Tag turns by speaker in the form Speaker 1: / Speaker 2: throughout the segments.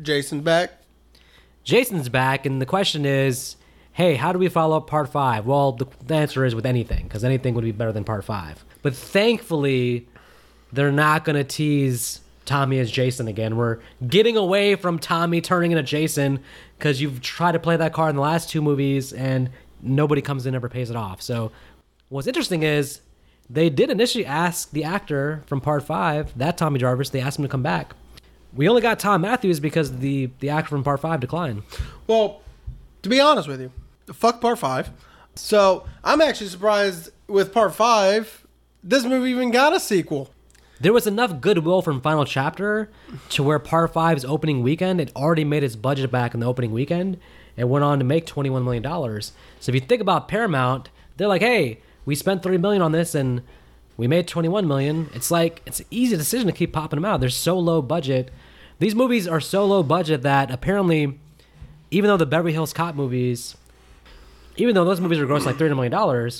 Speaker 1: Jason's back.
Speaker 2: Jason's back, and the question is, hey, how do we follow up part five? Well, the, the answer is with anything, because anything would be better than part five. But thankfully, they're not going to tease Tommy as Jason again. We're getting away from Tommy turning into Jason because you've tried to play that card in the last two movies, and nobody comes in and ever pays it off. So, what's interesting is they did initially ask the actor from part five, that Tommy Jarvis, they asked him to come back. We only got Thom Mathews because the the actor from part five declined.
Speaker 1: Well, to be honest with you, fuck part five. So I'm actually surprised with part five. This movie even got a sequel.
Speaker 2: There was enough goodwill from Final Chapter to where Part 5's opening weekend, it already made its budget back in the opening weekend and went on to make $21 million. So if you think about Paramount, they're like, hey, we spent 3 million on this and we made 21 million. It's like, it's an easy decision to keep popping them out. They're so low budget. These movies are so low budget that apparently, even though the Beverly Hills Cop movies, even though those movies were grossing like $300 million,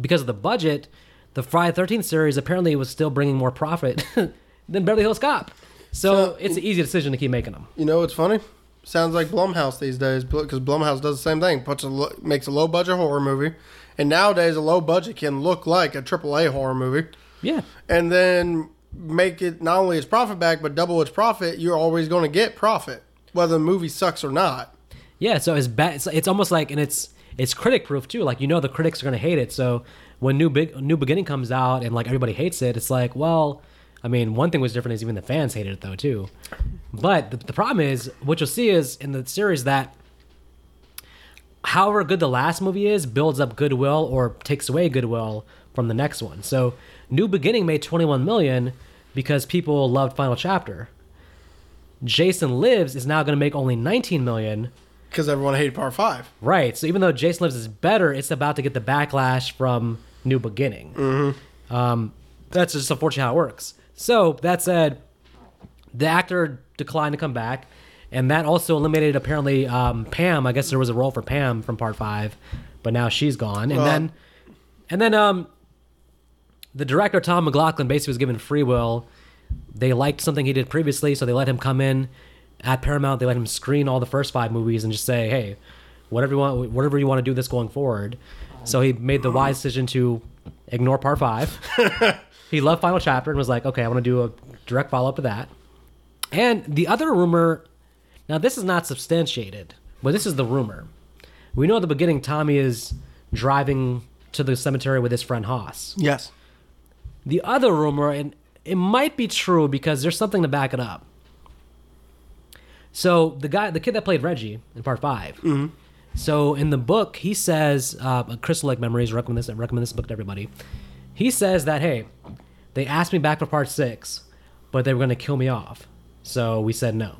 Speaker 2: because of the budget, the Friday Thirteenth series apparently was still bringing more profit than Beverly Hills Cop. So,
Speaker 1: So-
Speaker 2: it's an easy decision to keep making them.
Speaker 1: You know what's funny? Sounds like Blumhouse these days because Blumhouse does the same thing. Puts a lo- makes a low budget horror movie, and nowadays a low budget can look like a triple A horror movie,
Speaker 2: Yeah.
Speaker 1: and then make it not only its profit back but double its profit. You're always going to get profit, whether the movie sucks or not.
Speaker 2: Yeah, so it's bad. It's, it's almost like, and it's it's critic proof too. Like you know, the critics are gonna hate it. So when new big new beginning comes out and like everybody hates it, it's like, well, I mean, one thing was different is even the fans hated it though too. But the, the problem is, what you'll see is in the series that, however good the last movie is, builds up goodwill or takes away goodwill from the next one. So New Beginning made 21 million because people loved Final Chapter. Jason Lives is now going to make only 19 million
Speaker 1: Because everyone hated part five.
Speaker 2: Right. So even though Jason Lives is better, it's about to get the backlash from New Beginning. Mm-hmm. Um, that's just unfortunately how it works. So that said, the actor declined to come back, and that also eliminated apparently um, Pam. I guess there was a role for Pam from Part Five, but now she's gone. And
Speaker 1: Well-
Speaker 2: then, and then um, the director Tom McLoughlin basically was given free will. They liked something he did previously, so they let him come in at Paramount. They let him screen all the first five movies and just say, "Hey, whatever you want, whatever you want to do this going forward." So he made the wise decision to ignore Part Five. he loved Final Chapter and was like, "Okay, I want to do a direct follow up to that." And the other rumor, now this is not substantiated, but this is the rumor. We know at the beginning Tommy is driving to the cemetery with his friend Hawes.
Speaker 1: Yes.
Speaker 2: The other rumor, and it might be true because there's something to back it up. So the guy, the kid that played Reggie in Part 5 So in the book, he says, uh, "Crystal Lake Memories." Recommend this. Recommend this book to everybody. He says that hey, they asked me back for Part Six, but they were going to kill me off, so we said no.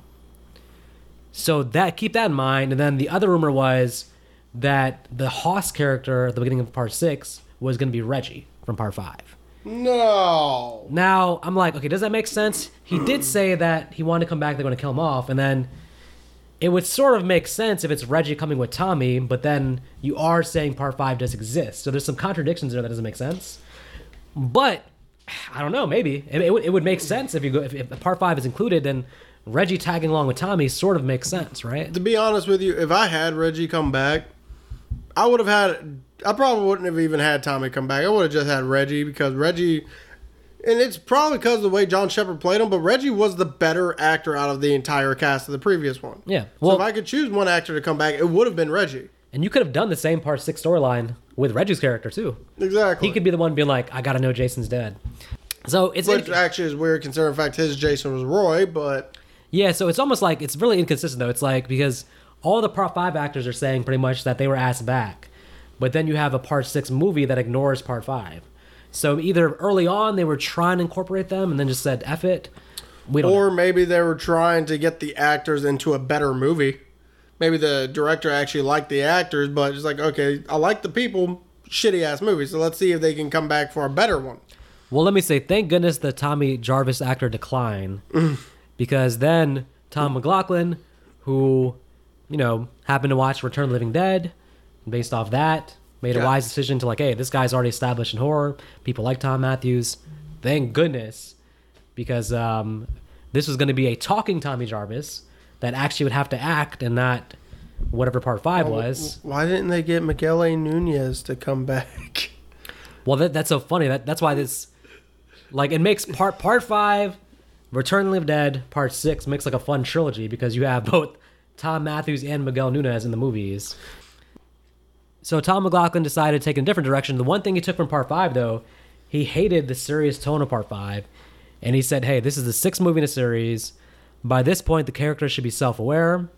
Speaker 2: So that keep that in mind. And then the other rumor was that the Hawes character at the beginning of Part Six was going to be Reggie from Part Five.
Speaker 1: No.
Speaker 2: Now I'm like, okay, does that make sense? He did say that he wanted to come back. They're going to kill him off, and then it would sort of make sense if it's Reggie coming with Tommy. But then you are saying Part Five does exist, so there's some contradictions there that doesn't make sense. But I don't know. Maybe it, it, would, it would make sense if you go if, if Part Five is included, then Reggie tagging along with Tommy sort of makes sense, right?
Speaker 1: To be honest with you, if I had Reggie come back, I would have had. I probably wouldn't have even had Tommy come back. I would have just had Reggie because Reggie, and it's probably because of the way John Shepherd played him. But Reggie was the better actor out of the entire cast of the previous one.
Speaker 2: Yeah.
Speaker 1: so
Speaker 2: Well,
Speaker 1: if I could choose one actor to come back, it would have been Reggie.
Speaker 2: and you could have done the same Part Six storyline with Reggie's character too.
Speaker 1: Exactly.
Speaker 2: He could be the one being like, "I got to know Jason's dead." So it's
Speaker 1: Which actually is weird considering the fact his Jason was Roy, but
Speaker 2: Yeah, so it's almost like it's really inconsistent though. It's like because all the part five actors are saying pretty much that they were asked back, but then you have a part six movie that ignores part five. So either early on they were trying to incorporate them and then just said "F it." We don't. know.
Speaker 1: or maybe they were trying to get the actors into a better movie. Maybe the director actually liked the actors, but it's like, okay, I like the people, shitty ass movie, so let's see if they can come back for a better one.
Speaker 2: Well, let me say, thank goodness the Tommy Jarvis actor declined, because then Tom McLoughlin, who, you know, happened to watch Return of the Living Dead, based off that, made a wise decision to like, hey, this guy's already established in horror. People like Thom Mathews. Thank goodness, because um, this was going to be a talking Tommy Jarvis that actually would have to act and not whatever part five was.
Speaker 1: Why didn't they get Miguel A. Nunez to come back?
Speaker 2: Well, that, that's so funny. That that's why this, like, it makes part part five, Return of the Dead, part six makes like a fun trilogy because you have both Thom Mathews and Miguel Nunez in the movies. So Tom McLoughlin decided to take a different direction. The one thing he took from part five, though, he hated the serious tone of part five, and he said, "Hey, this is the sixth movie in a series. By this point, the characters should be self-aware.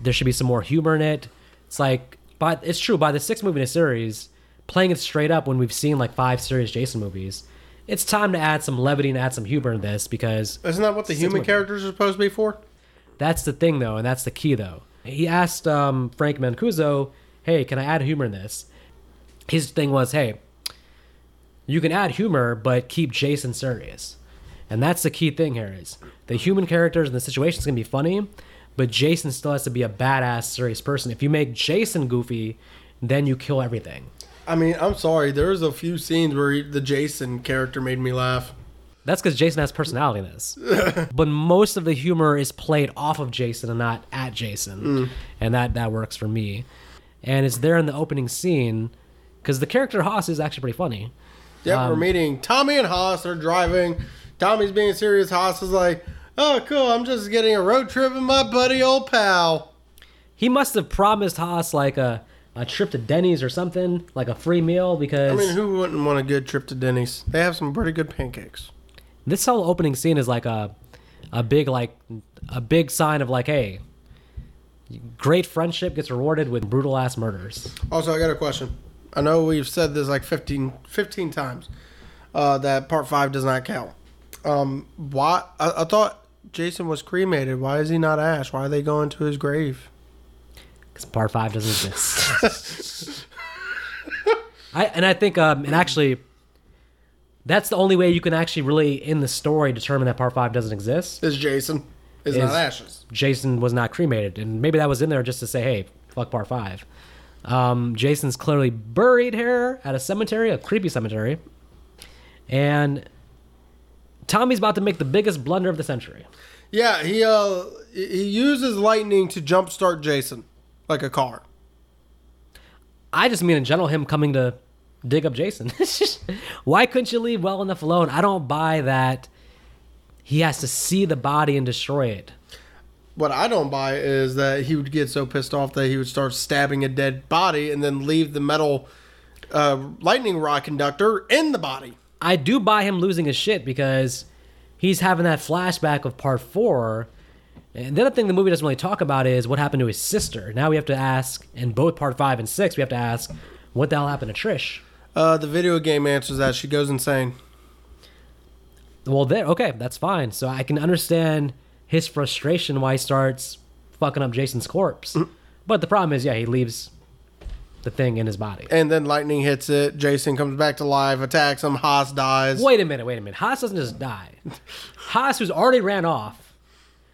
Speaker 2: There should be some more humor in it. It's like, but it's true. By the sixth movie in a series, playing it straight up when we've seen like five serious Jason movies, it's time to add some levity and add some humor in this because
Speaker 1: Isn't that what the human characters are supposed to be for?
Speaker 2: that's the thing, though, and that's the key, though. He asked um, Frank Mancuso, "Hey, can I add humor in this?" His thing was, "Hey, you can add humor, but keep Jason serious." And that's the key thing here is the human characters and the situation's gonna be funny, but Jason still has to be a badass, serious person. If you make Jason goofy, then you kill everything.
Speaker 1: I mean, I'm sorry. There's a few scenes where he, the Jason character made me laugh.
Speaker 2: That's because Jason has personality in this. but most of the humor is played off of Jason and not at Jason. Mm. And that, that works for me. And it's there in the opening scene because the character Hawes is actually pretty funny.
Speaker 1: Yep,
Speaker 2: Um,
Speaker 1: we're meeting Tommy and Hawes. They're driving. Tommy's being serious. Hawes is like, "Oh, cool. I'm just getting a road trip with my buddy, old pal."
Speaker 2: He must have promised Hawes like a, a trip to Denny's or something, like a free meal, Because I
Speaker 1: mean, who wouldn't want a good trip to Denny's? They have some pretty good pancakes.
Speaker 2: this whole opening scene is like a a big like a big sign of like, hey, great friendship gets rewarded with brutal ass murders.
Speaker 1: Also, I got a question. I know we've said this like 15, 15 times uh, that part five does not count. Um, why? I, I thought Jason was cremated. Why is he not Ash? Why are they going to his grave?
Speaker 2: because part five doesn't exist. I and I think um and actually that's the only way you can actually really in the story determine that part five doesn't exist.
Speaker 1: Is Jason? Is,
Speaker 2: Is-
Speaker 1: not Ash's.
Speaker 2: Jason was not cremated, and maybe that was in there just to say, hey, fuck part five. Um, Jason's clearly buried here at a cemetery, a creepy cemetery, and Tommy's about to make the biggest blunder of the century.
Speaker 1: Yeah, he uh he uses lightning to jumpstart Jason like a car.
Speaker 2: I just mean in general him coming to dig up Jason. Why couldn't you leave well enough alone? I don't buy that he has to see the body and destroy it.
Speaker 1: What I don't buy is that he would get so pissed off that he would start stabbing a dead body and then leave the metal uh, lightning rod conductor in the body.
Speaker 2: I do buy him losing his shit because he's having that flashback of part four. And the other thing the movie doesn't really talk about is what happened to his sister. Now we have to ask, in both part five and six, we have to ask, what the hell happened to Trish?
Speaker 1: Uh, the video game answers that she goes insane.
Speaker 2: Well, there, okay, that's fine. So I can understand his frustration why he starts fucking up Jason's corpse. Mm. But the problem is, yeah, he leaves the thing in his body.
Speaker 1: And then lightning hits it. Jason comes back to life, attacks him. Hawes dies.
Speaker 2: Wait a minute, wait a minute. Hawes doesn't just die. Hawes, who's already ran off,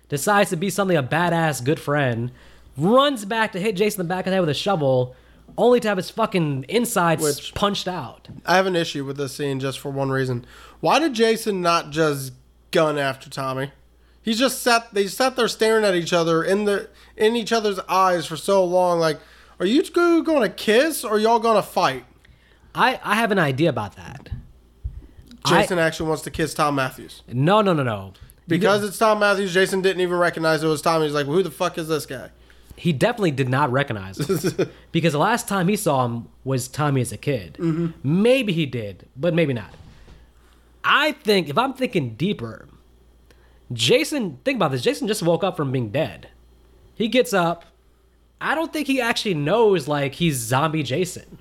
Speaker 2: decides to be suddenly a badass good friend, runs back to hit Jason in the back of the head with a shovel, only to have his fucking insides
Speaker 1: Which-
Speaker 2: punched out.
Speaker 1: I have an issue with this scene just for one reason. Why did Jason not just gun after Tommy? He just sat. They sat there staring at each other in the in each other's eyes for so long. Like, are you two going to kiss or y'all going to fight?
Speaker 2: I, I have an idea about that. I-
Speaker 1: Jason actually wants to kiss Thom Mathews
Speaker 2: No, no, no, no.
Speaker 1: because it's Thom Mathews. Jason didn't even recognize it was Tommy. He's like, well, who the fuck is this guy?
Speaker 2: He definitely did not recognize him because the last time he saw him was Tommy as a kid. Mm-hmm. Maybe he did, but maybe not. I think if I'm thinking deeper, Jason, think about this. Jason just woke up from being dead. He gets up. I don't think he actually knows like he's zombie Jason.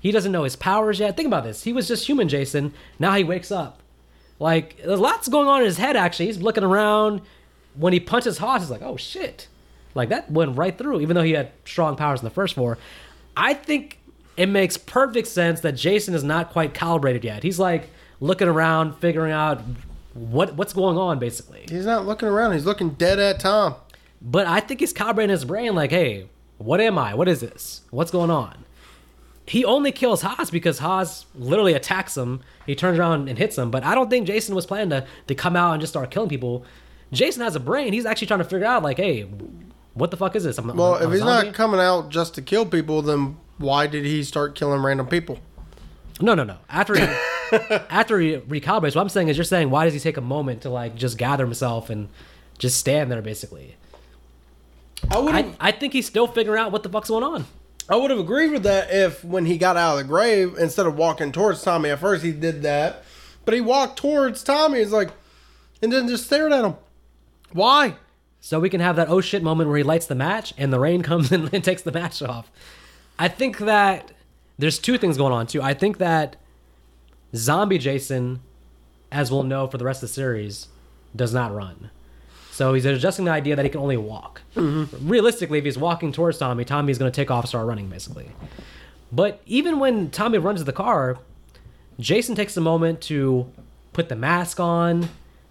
Speaker 2: He doesn't know his powers yet. Think about this. He was just human Jason. Now he wakes up. Like there's lots going on in his head. Actually, he's looking around. When he punches Hawes, he's like, "Oh shit!" Like that went right through. Even though he had strong powers in the first four, I think it makes perfect sense that Jason is not quite calibrated yet. He's like looking around, figuring out what what's going on, basically.
Speaker 1: He's not looking around. He's looking dead at Tom.
Speaker 2: But I think he's calibrating his brain, like, "Hey, what am I? What is this? What's going on?" He only kills Hawes because Hawes literally attacks him. He turns around and hits him. But I don't think Jason was planning to, to come out and just start killing people Jason has a brain. He's actually trying to figure out, like, hey, what the fuck is this? I'm,
Speaker 1: Well,
Speaker 2: I'm
Speaker 1: if he's
Speaker 2: zombie?
Speaker 1: not coming out just to kill people, then why did he start killing random people?
Speaker 2: No, no, no. After he after he recalibrates, what I'm saying is, you're saying, why does he take a moment to like just gather himself and just stand there, basically?
Speaker 1: I would
Speaker 2: I, I think he's still figuring out what the fuck's going on.
Speaker 1: I would have agreed with that if when he got out of the grave, instead of walking towards Tommy, at first he did that, but he walked towards Tommy. He's like, and then just stared at him. Why?
Speaker 2: So we can have that oh shit moment where he lights the match and the rain comes in and takes the match off. I think that there's two things going on too. I think that zombie Jason, as we'll know for the rest of the series, does not run. So he's adjusting the idea that he can only walk. Mm-hmm. Realistically, if he's walking towards Tommy, Tommy's going to take off start running, basically. But even when Tommy runs to the car, Jason takes a moment to put the mask on,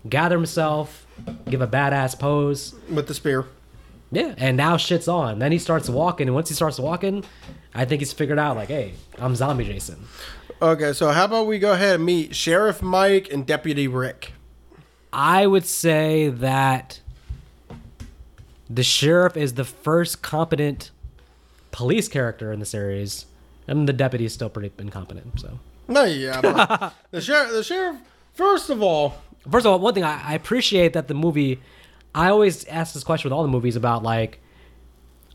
Speaker 2: gather himself, give a badass pose.
Speaker 1: With the spear.
Speaker 2: Yeah, and now shit's on. Then he starts walking, and once he starts walking, I think he's figured out like, hey, I'm zombie Jason.
Speaker 1: Okay, so how about we go ahead and meet Sheriff Mike and Deputy Rick?
Speaker 2: I would say that the sheriff is the first competent police character in the series, and the deputy is still pretty incompetent. So,
Speaker 1: No, yeah, but the sheriff. The sheriff. First of all,
Speaker 2: first of all, one thing I, I appreciate that the movie. I always ask this question with all the movies about like,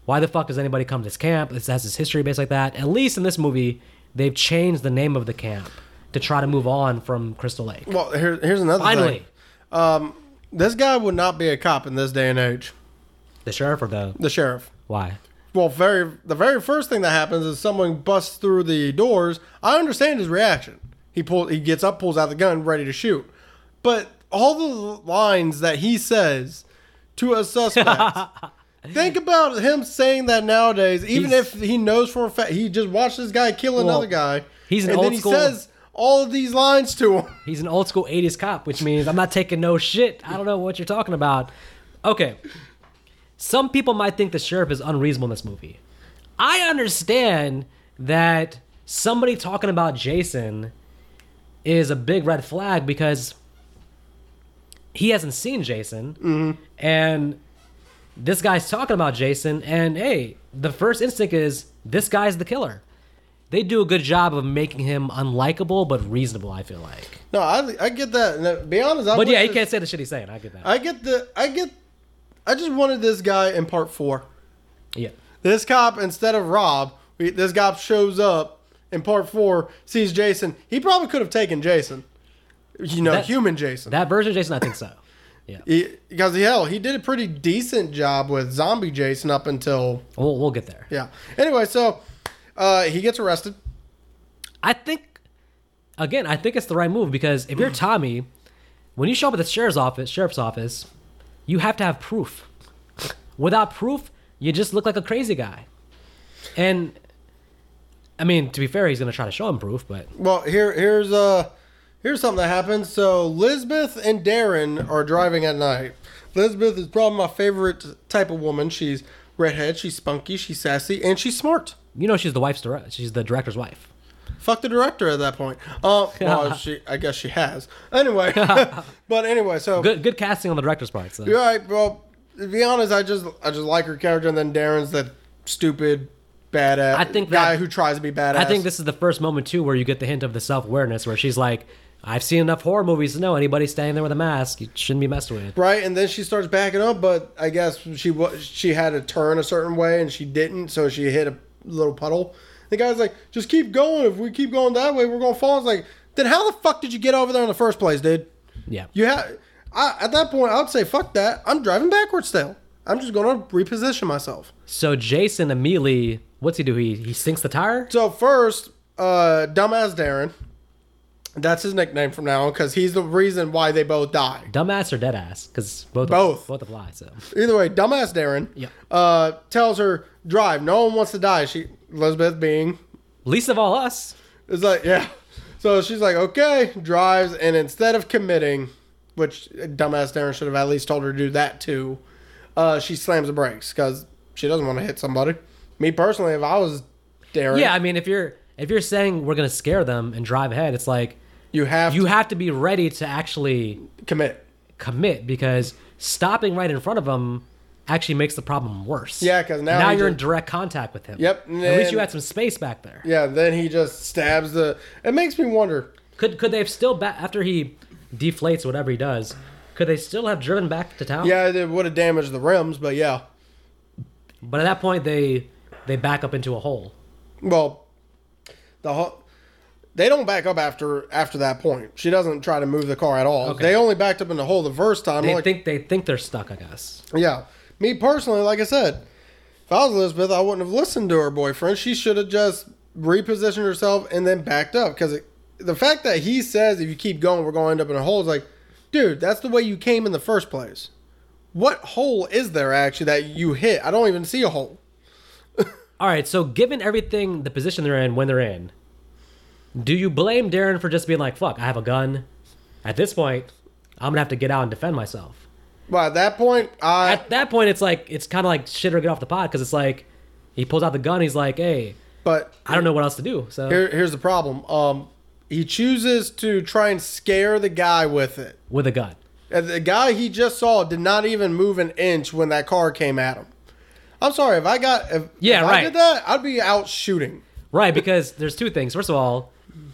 Speaker 2: why the fuck does anybody come to this camp? This has this history based like that. At least in this movie, they've changed the name of the camp to try to move on from Crystal Lake.
Speaker 1: well, here, here's another
Speaker 2: Finally,
Speaker 1: thing. This guy would not be a cop in this day and age.
Speaker 2: the sheriff or the
Speaker 1: The sheriff.
Speaker 2: why?
Speaker 1: Well, very the very first thing that happens is someone busts through the doors. I understand his reaction. He pull he gets up, pulls out the gun, ready to shoot. But all the lines that he says to a suspect. think about him saying that nowadays. Even
Speaker 2: He's-
Speaker 1: if he knows for a fact he just watched this guy kill
Speaker 2: Well,
Speaker 1: another guy.
Speaker 2: he's an
Speaker 1: and
Speaker 2: old
Speaker 1: then he
Speaker 2: school-
Speaker 1: says all of these lines to him.
Speaker 2: He's an old school 80s cop, which means I'm not taking no shit. I don't know what you're talking about. Okay. Some people might think the sheriff is unreasonable in this movie. I understand that somebody talking about Jason is a big red flag because he hasn't seen Jason. And this guy's talking about Jason. And hey, the first instinct is this guy's the killer. They do a good job of making him unlikable but reasonable, I feel like.
Speaker 1: No, I, I get that. And be honest, I
Speaker 2: But yeah, he
Speaker 1: this-
Speaker 2: can't say the shit he's saying. I get that.
Speaker 1: I get the I get I just wanted this guy in part four.
Speaker 2: yeah.
Speaker 1: This cop instead of Rob, this cop shows up in part four, sees Jason. He probably could have taken Jason. You know,
Speaker 2: That-
Speaker 1: human Jason.
Speaker 2: That version of Jason, I think so. Yeah.
Speaker 1: He, because hell, he did a pretty decent job with zombie Jason up until
Speaker 2: We'll, we'll get there.
Speaker 1: yeah. Anyway, so uh, he gets arrested.
Speaker 2: I think, again, I think it's the right move because if you're Tommy, when you show up at the sheriff's office, sheriff's office, you have to have proof. Without proof, you just look like a crazy guy. And, I mean, to be fair, he's going to try to show him proof, but
Speaker 1: Well, here here's uh here's something that happens. So Lizbeth and Darren are driving at night. Lizbeth is probably my favorite type of woman. She's redhead, she's spunky, she's sassy, and she's smart.
Speaker 2: you know she's the wife's direct. She's the director's wife.
Speaker 1: Fuck the director at that point. Uh, well, she I guess she has. Anyway, but anyway, so
Speaker 2: Good, good casting on the director's part. So.
Speaker 1: right. Well, to be honest, I just I just like her character, and then Darren's that stupid badass
Speaker 2: I think
Speaker 1: guy
Speaker 2: that-
Speaker 1: who tries to be badass.
Speaker 2: I think this is the first moment too where you get the hint of the self awareness, where she's like, "I've seen enough horror movies to know anybody standing there with a mask, you shouldn't be messed with."
Speaker 1: right, and then she starts backing up, but I guess she she had to turn a certain way, and she didn't, so she hit a little puddle. The guy's like, "Just keep going. If we keep going that way, we're gonna fall." It's like, then how the fuck did you get over there in the first place, dude?
Speaker 2: Yeah,
Speaker 1: You have I, at that point, I'd say, "Fuck that. I'm driving backwards still. I'm just gonna reposition myself."
Speaker 2: So Jason immediately, what's he do? He he sinks the tire.
Speaker 1: So first, uh, dumbass Darren. That's his nickname from now on because he's the reason why they both die.
Speaker 2: Dumbass or dead ass? Because both
Speaker 1: Both.
Speaker 2: both apply. So
Speaker 1: Either way, dumbass Darren
Speaker 2: Yeah.
Speaker 1: uh, tells her drive. No one wants to die. She Elizabeth being
Speaker 2: least of all us.
Speaker 1: is like yeah. So she's like okay, drives, and instead of committing, which dumbass Darren should have at least told her to do that too, uh, she slams the brakes because she doesn't want to hit somebody. Me personally, if I was Darren,
Speaker 2: Yeah, I mean, if you're if you're saying we're gonna scare them and drive ahead, it's like
Speaker 1: you have
Speaker 2: you
Speaker 1: to
Speaker 2: have to be ready to actually
Speaker 1: commit.
Speaker 2: commit because stopping right in front of him actually makes the problem worse.
Speaker 1: Yeah, because now he
Speaker 2: you're in direct contact with him.
Speaker 1: Yep,
Speaker 2: At least you had some space back there.
Speaker 1: Yeah, then he just stabs the. It makes me wonder.
Speaker 2: Could could they have still ba- after he deflates whatever he does? Could they still have driven back to town?
Speaker 1: Yeah, it would have damaged the rims, but yeah.
Speaker 2: But at that point, they they back up into a hole.
Speaker 1: Well, the. They don't back up after after that point. She doesn't try to move the car at all.
Speaker 2: Okay.
Speaker 1: They only backed up in the hole the first time.
Speaker 2: They
Speaker 1: like,
Speaker 2: think they think they're stuck. I guess.
Speaker 1: Yeah. Me personally, like I said, if I was Elizabeth, I wouldn't have listened to her boyfriend. She should have just repositioned herself and then backed up. Because the fact that he says if you keep going, we're going to end up in a hole is like, dude, that's the way you came in the first place. What hole is there actually that you hit? I don't even see a hole.
Speaker 2: All right. So given everything, the position they're in when they're in, do you blame Darren for just being like, "Fuck, I have a gun"? At this point, I'm gonna have to get out and defend myself.
Speaker 1: Well, at that point, I
Speaker 2: At that point, it's like it's kind of like shit or get off the pot because it's like he pulls out the gun. He's like, "Hey,
Speaker 1: but
Speaker 2: I don't know what else to do." So
Speaker 1: here, here's the problem. Um, he chooses to try and scare the guy with it.
Speaker 2: with a gun.
Speaker 1: And the guy he just saw did not even move an inch when that car came at him. I'm sorry if I got if,
Speaker 2: Yeah,
Speaker 1: if I
Speaker 2: right.
Speaker 1: did that, I'd be out shooting.
Speaker 2: Right, because there's two things. First of all,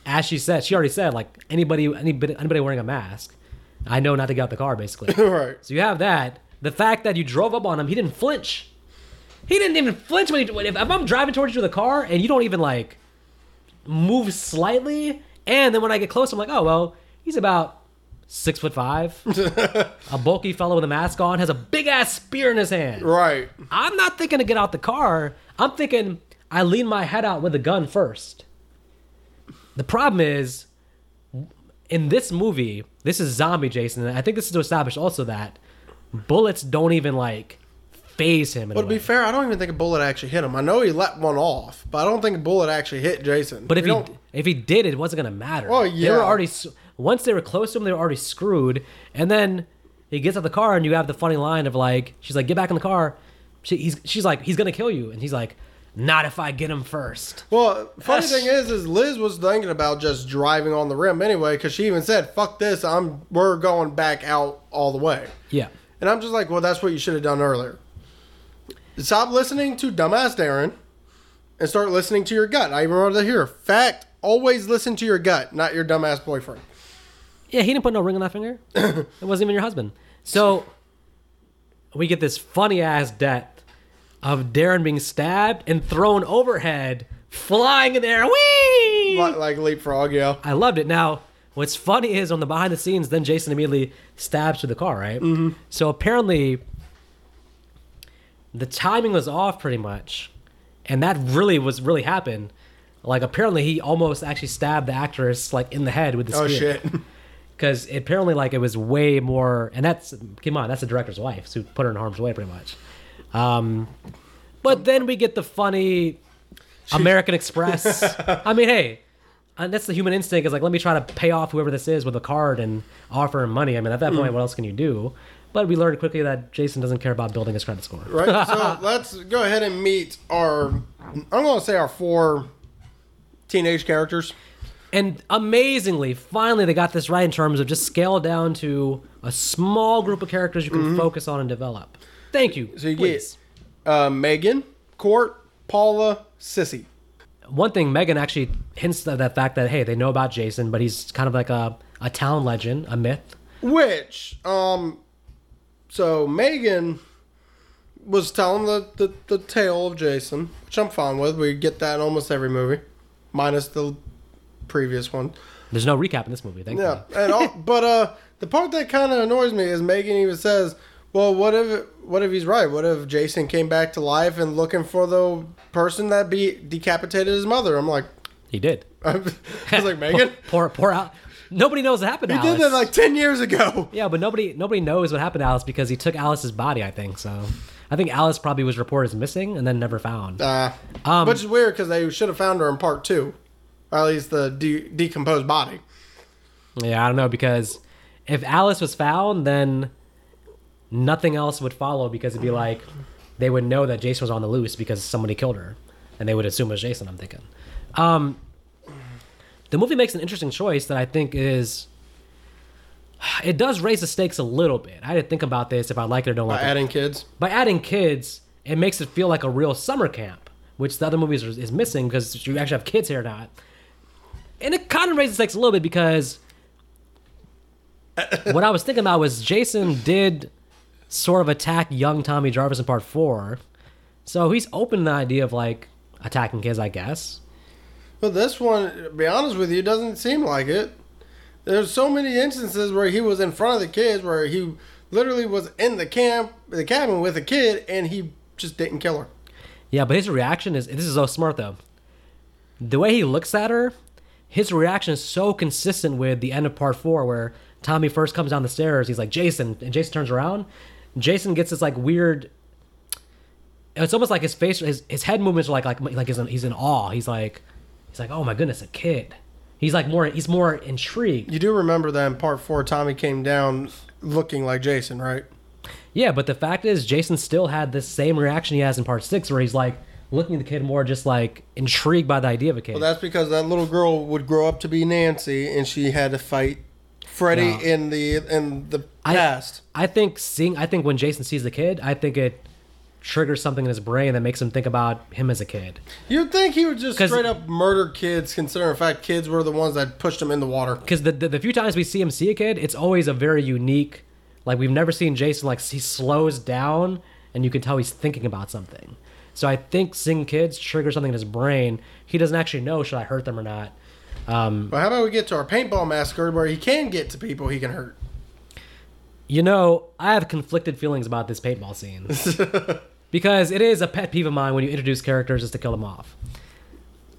Speaker 2: as she said, she already said like anybody anybody anybody wearing a mask, I know not to get out the car basically.
Speaker 1: right.
Speaker 2: so you have that. The fact that you drove up on him, he didn't flinch. He didn't even flinch when he if, if I'm driving towards you with a car and you don't even like move slightly, and then when I get close, I'm like, oh well, he's about six foot five, a bulky fellow with a mask on, has a big ass spear in his hand.
Speaker 1: Right.
Speaker 2: I'm not thinking to get out the car. I'm thinking I lean my head out with a gun first. The problem is, in this movie, this is zombie Jason. And I think this is to establish also that bullets don't even like phase him.
Speaker 1: But to be fair, I don't even think a bullet actually hit him. I know he let one off, but I don't think a bullet actually hit Jason.
Speaker 2: But if
Speaker 1: We
Speaker 2: he
Speaker 1: don't-
Speaker 2: if he did, it wasn't gonna matter.
Speaker 1: Oh, yeah, they
Speaker 2: were already once they were close to him, they were already screwed. And then he gets out the car, and you have the funny line of like, she's like, "Get back in the car." She, he's she's like, "He's gonna kill you," and he's like, "Not if I get him first.
Speaker 1: well, funny
Speaker 2: Yes.
Speaker 1: thing is, is Liz was thinking about just driving on the rim anyway, because she even said, "Fuck this, I'm we're going back out all the way."
Speaker 2: Yeah.
Speaker 1: And I'm just like, well, that's what you should have done earlier. Stop listening to dumbass Darren and start listening to your gut. I even wrote it here. Fact: always listen to your gut, not your dumbass boyfriend.
Speaker 2: Yeah, he didn't put no ring on that finger. it wasn't even your husband. So we get this funny ass death of Darren being stabbed and thrown overhead, flying in the air. Whee!
Speaker 1: Like, like leapfrog, yeah.
Speaker 2: I loved it. Now, what's funny is on the behind the scenes, then Jason immediately stabs through the car, right? Mm-hmm. So apparently, the timing was off pretty much, and that really was really happened. Like apparently, he almost actually stabbed the actress like in the head with the
Speaker 1: Oh
Speaker 2: spear.
Speaker 1: shit.
Speaker 2: Because apparently, like it was way more, and that's come on, that's the director's wife, so put her in harm's way pretty much. Um, but then we get the funny American Express. I mean, hey, and that's the human instinct. Is like, let me try to pay off whoever this is with a card and offer him money. I mean, at that hmm. point, what else can you do? But we learned quickly that Jason doesn't care about building his credit score.
Speaker 1: Right. So let's go ahead and meet our. I'm going to say our four teenage characters.
Speaker 2: And amazingly, finally, they got this right in terms of just scale down to a small group of characters you can mm-hmm. focus on and develop. Thank you.
Speaker 1: So you
Speaker 2: Please.
Speaker 1: get uh, Megan, Cort, Paula, Sissy.
Speaker 2: one thing Megan actually hints at that fact that hey, they know about Jason, but he's kind of like a, a town legend, a myth.
Speaker 1: Which, um, so Megan was telling the, the, the tale of Jason, which I'm fine with. We get that in almost every movie, minus the previous one.
Speaker 2: There's no recap in this movie. Thank
Speaker 1: Yeah,
Speaker 2: you.
Speaker 1: and all, but uh, the part that kind of annoys me is Megan even says, "Well, what if what if he's right? What if Jason came back to life and looking for the person that be decapitated his mother?" I'm like,
Speaker 2: He did.
Speaker 1: I was like, Megan,
Speaker 2: Poor, poor Al. Nobody knows what happened to
Speaker 1: you did
Speaker 2: Alice.
Speaker 1: that like ten years ago.
Speaker 2: yeah, but nobody nobody knows what happened to Alice because he took Alice's body. I think so. I think Alice probably was reported as missing and then never found.
Speaker 1: Uh,
Speaker 2: Um,
Speaker 1: which is weird because they should have found her in part two, or at least the de- decomposed body.
Speaker 2: Yeah, I don't know because if Alice was found, then nothing else would follow because it'd be like they would know that Jason was on the loose because somebody killed her, and they would assume it was Jason. I'm thinking. Um, the movie makes an interesting choice that I think is it does raise the stakes a little bit. I had to think about this if I like it or don't
Speaker 1: By
Speaker 2: like it.
Speaker 1: By adding kids.
Speaker 2: By adding kids, it makes it feel like a real summer camp, which the other movies are, is missing because you actually have kids here or not. And it kind of raises the stakes a little bit because what I was thinking about was Jason did sort of attack young Tommy Jarvis in part four. So he's open to the idea of like attacking kids, I guess.
Speaker 1: But this one, to be honest with you, doesn't seem like it. There's so many instances where he was in front of the kids, where he literally was in the camp, the cabin with a kid, and he just didn't kill her.
Speaker 2: Yeah, but his reaction is this is so smart though. The way he looks at her, his reaction is so consistent with the end of part four where Tommy first comes down the stairs, he's like, Jason, and Jason turns around. Jason gets this like weird it's almost like his face his, his head movements are like like like he's in, he's in awe. He's like he's like, Oh my goodness, a kid. He's like more he's more intrigued.
Speaker 1: You do remember that in part four, Tommy came down looking like Jason, right?
Speaker 2: Yeah, but the fact is, Jason still had this same reaction he has in part six, where he's like looking at the kid more just like intrigued by the idea of a kid.
Speaker 1: Well, that's because that little girl would grow up to be Nancy, and she had to fight Freddy
Speaker 2: No.
Speaker 1: in the in the
Speaker 2: I-
Speaker 1: past.
Speaker 2: I think seeing, I think when Jason sees the kid, I think it triggers something in his brain that makes him think about him as a kid.
Speaker 1: You'd think he would just straight up murder kids, considering the fact kids were the ones that pushed him in the water.
Speaker 2: Because the, the the few times we see him see a kid, it's always a very unique. Like we've never seen Jason like he slows down and you can tell he's thinking about something. So I think seeing kids triggers something in his brain. He doesn't actually know should I hurt them or not. Um,
Speaker 1: But how about we get to our paintball massacre where he can get to people he can hurt?
Speaker 2: You know, I have conflicted feelings about this paintball scene because it is a pet peeve of mine when you introduce characters just to kill them off.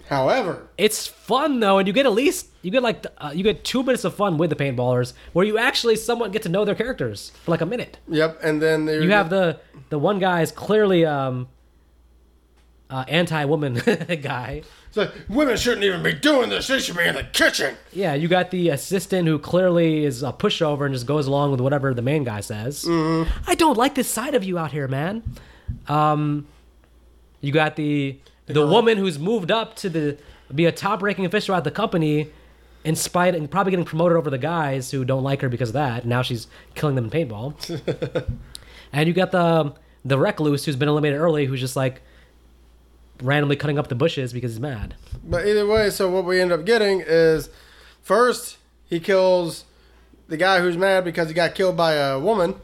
Speaker 1: However,
Speaker 2: It's fun though, and you get at least you get like uh, you get two minutes of fun with the paintballers where you actually somewhat get to know their characters for like a minute.
Speaker 1: yep, and then
Speaker 2: You have the the one guy is clearly um uh, anti-woman guy.
Speaker 1: It's like women shouldn't even be doing this. They should be in the kitchen.
Speaker 2: Yeah, you got the assistant who clearly is a pushover and just goes along with whatever the main guy says. I don't like this side of you out here, man. Um, you got the the woman who's moved up to the be a top ranking official at the company, in spite and probably getting promoted over the guys who don't like her because of that. Now she's killing them in paintball. and you got the the recluse who's been eliminated early, who's just like randomly cutting up the bushes because he's mad.
Speaker 1: But either way, so what we end up getting is first he kills the guy who's mad because he got killed by a woman.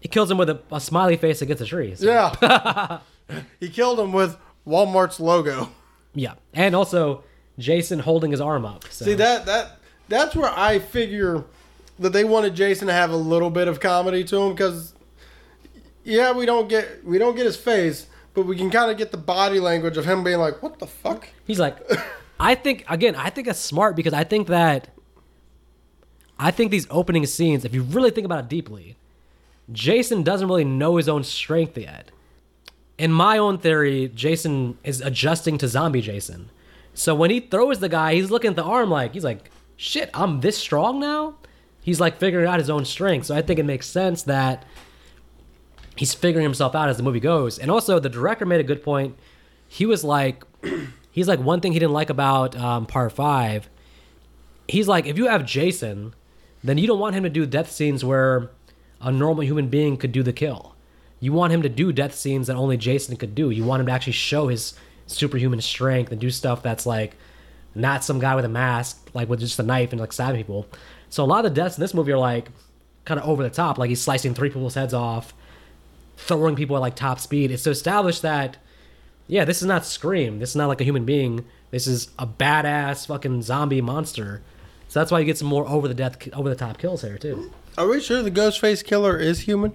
Speaker 2: He kills him with a, a smiley face against a tree. so-
Speaker 1: Yeah. he killed him with Walmart's logo.
Speaker 2: Yeah, and also Jason holding his arm up. So.
Speaker 1: See that that that's where I figure that they wanted Jason to have a little bit of comedy to him because yeah, we don't get we don't get his face, but we can kind of get the body language of him being like, "What the fuck?"
Speaker 2: He's like, I think again, I think that's smart because I think that I think these opening scenes, if you really think about it deeply, Jason doesn't really know his own strength yet. In my own theory, Jason is adjusting to zombie Jason. So when he throws the guy, he's looking at the arm like he's like, "Shit, I'm this strong now." He's like figuring out his own strength. So I think it makes sense that he's figuring himself out as the movie goes. And also, the director made a good point. He was like, he's like one thing he didn't like about um, Part Five. He's like, if you have Jason, then you don't want him to do death scenes where a normal human being could do the kill. You want him to do death scenes that only Jason could do. You want him to actually show his superhuman strength and do stuff that's like not some guy with a mask, like with just a knife and like stabbing people. So a lot of the deaths in this movie are like kind of over the top, like he's slicing three people's heads off, throwing people at like top speed. It's to establish that, yeah, this is not Scream. This is not like a human being. This is a badass fucking zombie monster. So that's why you get some more over the death, over the top kills here too.
Speaker 1: Are we sure the Ghostface killer is human?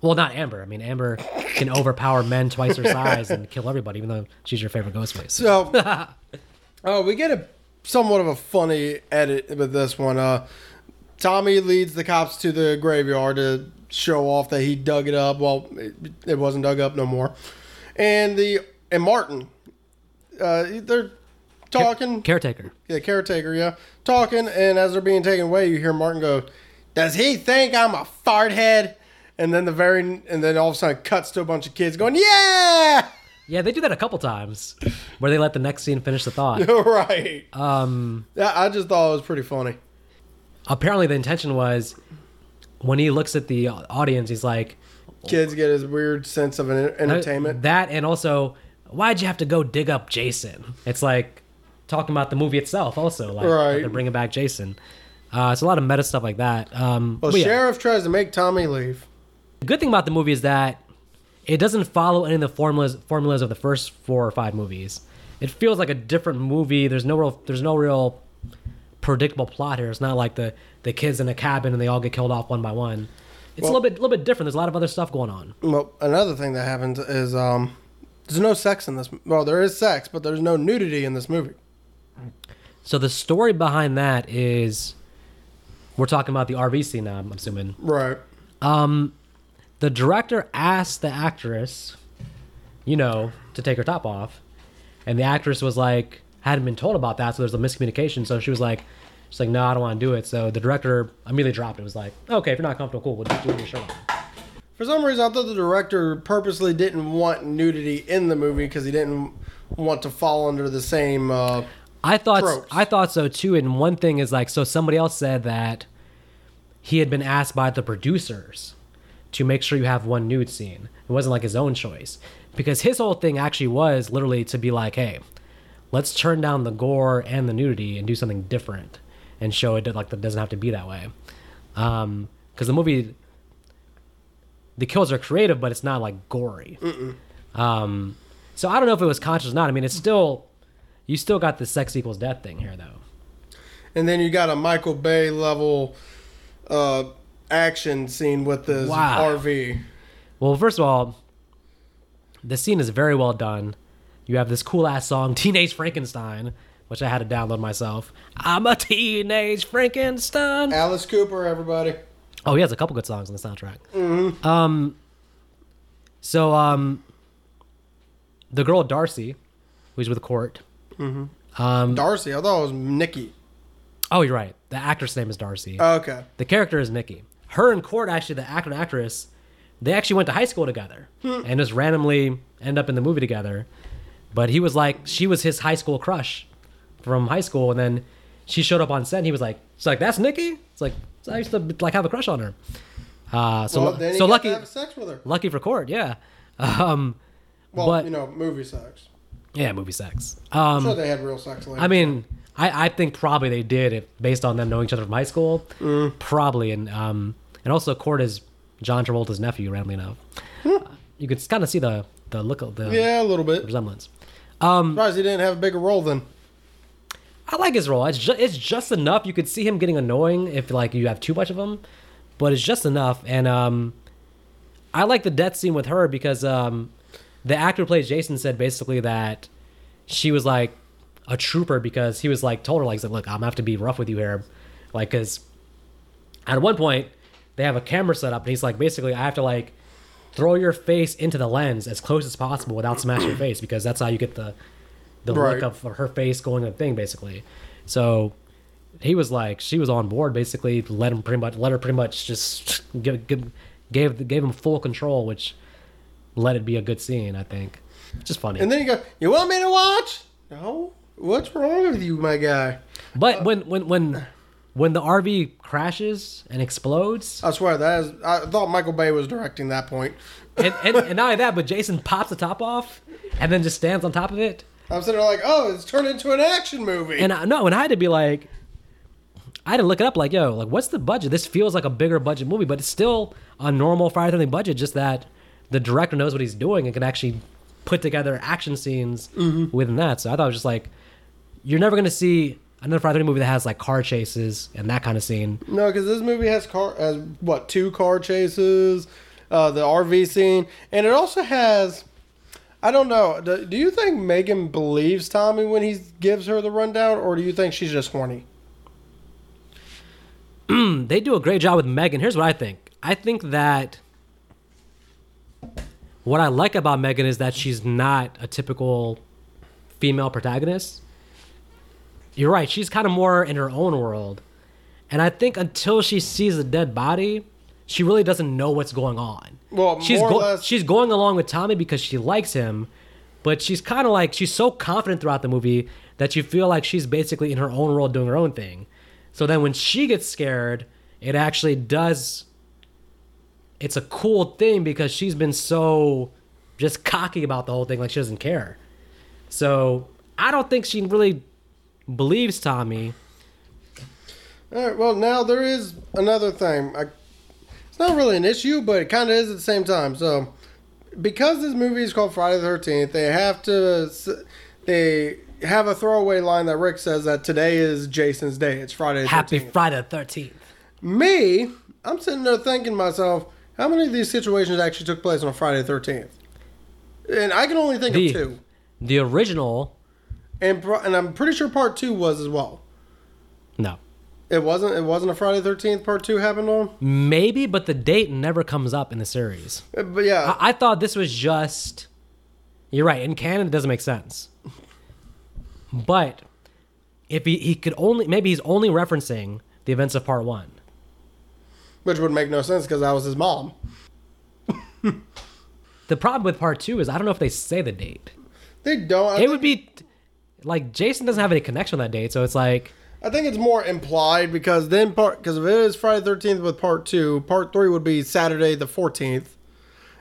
Speaker 2: Well, not Amber. I mean, Amber can overpower men twice her size and kill everybody, even though she's your favorite Ghostface.
Speaker 1: So, oh, we get a somewhat of a funny edit with this one. Uh, Tommy leads the cops to the graveyard to show off that he dug it up. Well, it, it wasn't dug up no more. And the and Martin, uh, they're talking.
Speaker 2: Caretaker.
Speaker 1: Yeah, caretaker, yeah. Talking, and as they're being taken away, you hear Martin go, Does he think I'm a fart head? And then the very and then all of a sudden it cuts to a bunch of kids going, Yeah
Speaker 2: Yeah, they do that a couple times, where they let the next scene finish the thought.
Speaker 1: Right.
Speaker 2: Um,
Speaker 1: Yeah, I just thought it was pretty funny.
Speaker 2: apparently the intention was when he looks at the audience, he's like,
Speaker 1: Kids get his weird sense of entertainment.
Speaker 2: That and also, why'd you have to go dig up Jason? It's like talking about the movie itself, also like
Speaker 1: Right.
Speaker 2: they're bringing back Jason. Uh, it's a lot of meta stuff like that. Um,
Speaker 1: well,
Speaker 2: but yeah.
Speaker 1: sheriff tries to make Tommy leave.
Speaker 2: The good thing about the movie is that it doesn't follow any of the formulas formulas of the first four or five movies. It feels like a different movie. There's no real there's no real predictable plot here. It's not like the the kids in a cabin and they all get killed off one by one. It's
Speaker 1: Well-
Speaker 2: a little bit little bit different. There's a lot of other stuff going on.
Speaker 1: Well, another thing that happens is um, there's no sex in this. Well, there is sex, but there's no nudity in this movie.
Speaker 2: So the story behind that is we're talking about the RV scene now, I'm assuming.
Speaker 1: Right.
Speaker 2: Um, the director asked the actress, you know, to take her top off, and the actress was like, hadn't been told about that, so there's a miscommunication. So she was like, she's like, no, I don't want to do it. So the director immediately dropped it. Was like, okay, if you're not comfortable, cool, we'll just do it your shirt on.
Speaker 1: For some reason, I thought the director purposely didn't want nudity in the movie because he didn't want to fall under the same. Uh,
Speaker 2: I thought
Speaker 1: Tropes.
Speaker 2: I thought so too. And one thing is like, so somebody else said that he had been asked by the producers to make sure you have one nude scene. It wasn't like his own choice because his whole thing actually was literally to be like, hey, let's turn down the gore and the nudity and do something different and show it like that doesn't have to be that way. Um, because the movie, the kills are creative, but it's not like gory. Um, so I don't know if it was conscious or not. I mean, it's still you still got the sex equals death thing here, though.
Speaker 1: and then you got a Michael Bay level uh, action scene with this
Speaker 2: Wow.
Speaker 1: RV.
Speaker 2: Well, first of all, the scene is very well done. You have this cool ass song, Teenage Frankenstein, which I had to download myself. I'm a teenage Frankenstein.
Speaker 1: Alice Cooper, everybody.
Speaker 2: Oh, he has a couple good songs on the soundtrack. Hmm. Um, so um, the girl Darcy, who's with Cort. Hmm. Um,
Speaker 1: Darcy. I thought it was Nikki.
Speaker 2: oh, you're right. The actress name is Darcy.
Speaker 1: Okay.
Speaker 2: The character is Nikki. Her and Cort, actually, the actor and actress, they actually went to high school together and just randomly end up in the movie together. But he was like, she was his high school crush from high school, and then she showed up on set. and He was like, "It's like that's Nikki." It's like I used to like have a crush on her. Uh, so
Speaker 1: well,
Speaker 2: so lucky
Speaker 1: to have sex with her.
Speaker 2: lucky for Cort, yeah. Um,
Speaker 1: Well,
Speaker 2: but
Speaker 1: you know, movie sex.
Speaker 2: yeah, movie sex. Um,
Speaker 1: they had real sex later.
Speaker 2: I mean, I, I think probably they did if based on them knowing each other from high school.
Speaker 1: Mm.
Speaker 2: Probably, and um, and also Cort is John Travolta's nephew. Randomly enough, Uh, you could kind of see the the look of the
Speaker 1: Hmm. yeah, a little bit.
Speaker 2: resemblance. Um,
Speaker 1: Surprised he didn't have a bigger role then.
Speaker 2: I like his role. It's just it's just enough. You could see him getting annoying if like you have too much of him, but it's just enough. And um, I like the death scene with her because um, the actor who plays Jason said basically that she was like a trooper because he was like told her like, like look, I'm gonna have to be rough with you here, like because at one point they have a camera set up and he's like basically I have to like throw your face into the lens as close as possible without smashing your face because that's how you get the the
Speaker 1: Right.
Speaker 2: look of her face going in the thing basically. So he was like she was on board basically let him pretty much let her pretty much just give, give gave gave him full control which let it be a good scene I think. Just funny.
Speaker 1: And then you go, "You want me to watch?" No. What's wrong with you, my guy?
Speaker 2: but uh, when when when when the RV crashes and explodes
Speaker 1: I swear that is. I thought Michael Bay was directing that point.
Speaker 2: and, and, and not only that, but Jason pops the top off and then just stands on top of it.
Speaker 1: I'm sitting there like, "Oh, it's turned into an action movie."
Speaker 2: And I, no, and I had to be like, I had to look it up. Like, yo, like, what's the budget? This feels like a bigger budget movie, but it's still a normal Friday Thirteenth budget. Just that the director knows what he's doing and can actually put together action scenes mm-hmm. within that. So I thought it was just like, you're never gonna see another Friday movie that has like car chases and that kind of scene.
Speaker 1: no, because this movie has car has what two car chases, uh, the RV scene, and it also has. I don't know. Do, do you think Megan believes Tommy when he gives her the rundown, or do you think she's just horny?
Speaker 2: they do a great job with Megan. Here's what I think. I think that what I like about Megan is that she's not a typical female protagonist. You're right. She's kind of more in her own world. And I think until she sees a dead body, she really doesn't know what's going on.
Speaker 1: Well,
Speaker 2: she's
Speaker 1: more or
Speaker 2: go-
Speaker 1: less-
Speaker 2: she's going along with Tommy because she likes him, but she's kind of like she's so confident throughout the movie that you feel like she's basically in her own world doing her own thing. So then when she gets scared, it actually does. It's a cool thing because she's been so just cocky about the whole thing, like she doesn't care. So I don't think she really believes Tommy.
Speaker 1: All right. Well, now there is another thing. I, it's not really an issue, but it kind of is at the same time. So, because this movie is called Friday the Thirteenth, they have to they have a throwaway line that Rick says that today is Jason's day. It's Friday the
Speaker 2: Happy
Speaker 1: 13th.
Speaker 2: Friday the Thirteenth.
Speaker 1: Me, I'm sitting there thinking to myself, how many of these situations actually took place on Friday the Thirteenth? And I can only think
Speaker 2: The-
Speaker 1: of two.
Speaker 2: The original,
Speaker 1: And pro- and I'm pretty sure part two was as well.
Speaker 2: no,
Speaker 1: It wasn't. It wasn't a Friday Thirteenth part two happened on.
Speaker 2: maybe, but the date never comes up in the series.
Speaker 1: Uh, But yeah,
Speaker 2: I, I thought this was just. You're right. In canon, it doesn't make sense. But if he, he could only maybe he's only referencing the events of part one.
Speaker 1: which would make no sense because I was his mom.
Speaker 2: The problem with part two is I don't know if they say the date.
Speaker 1: They don't.
Speaker 2: It would be like Jason doesn't have any connection with that date, so it's like
Speaker 1: I think it's more implied because then part because if it is Friday Thirteenth with part two, part three would be Saturday the fourteenth,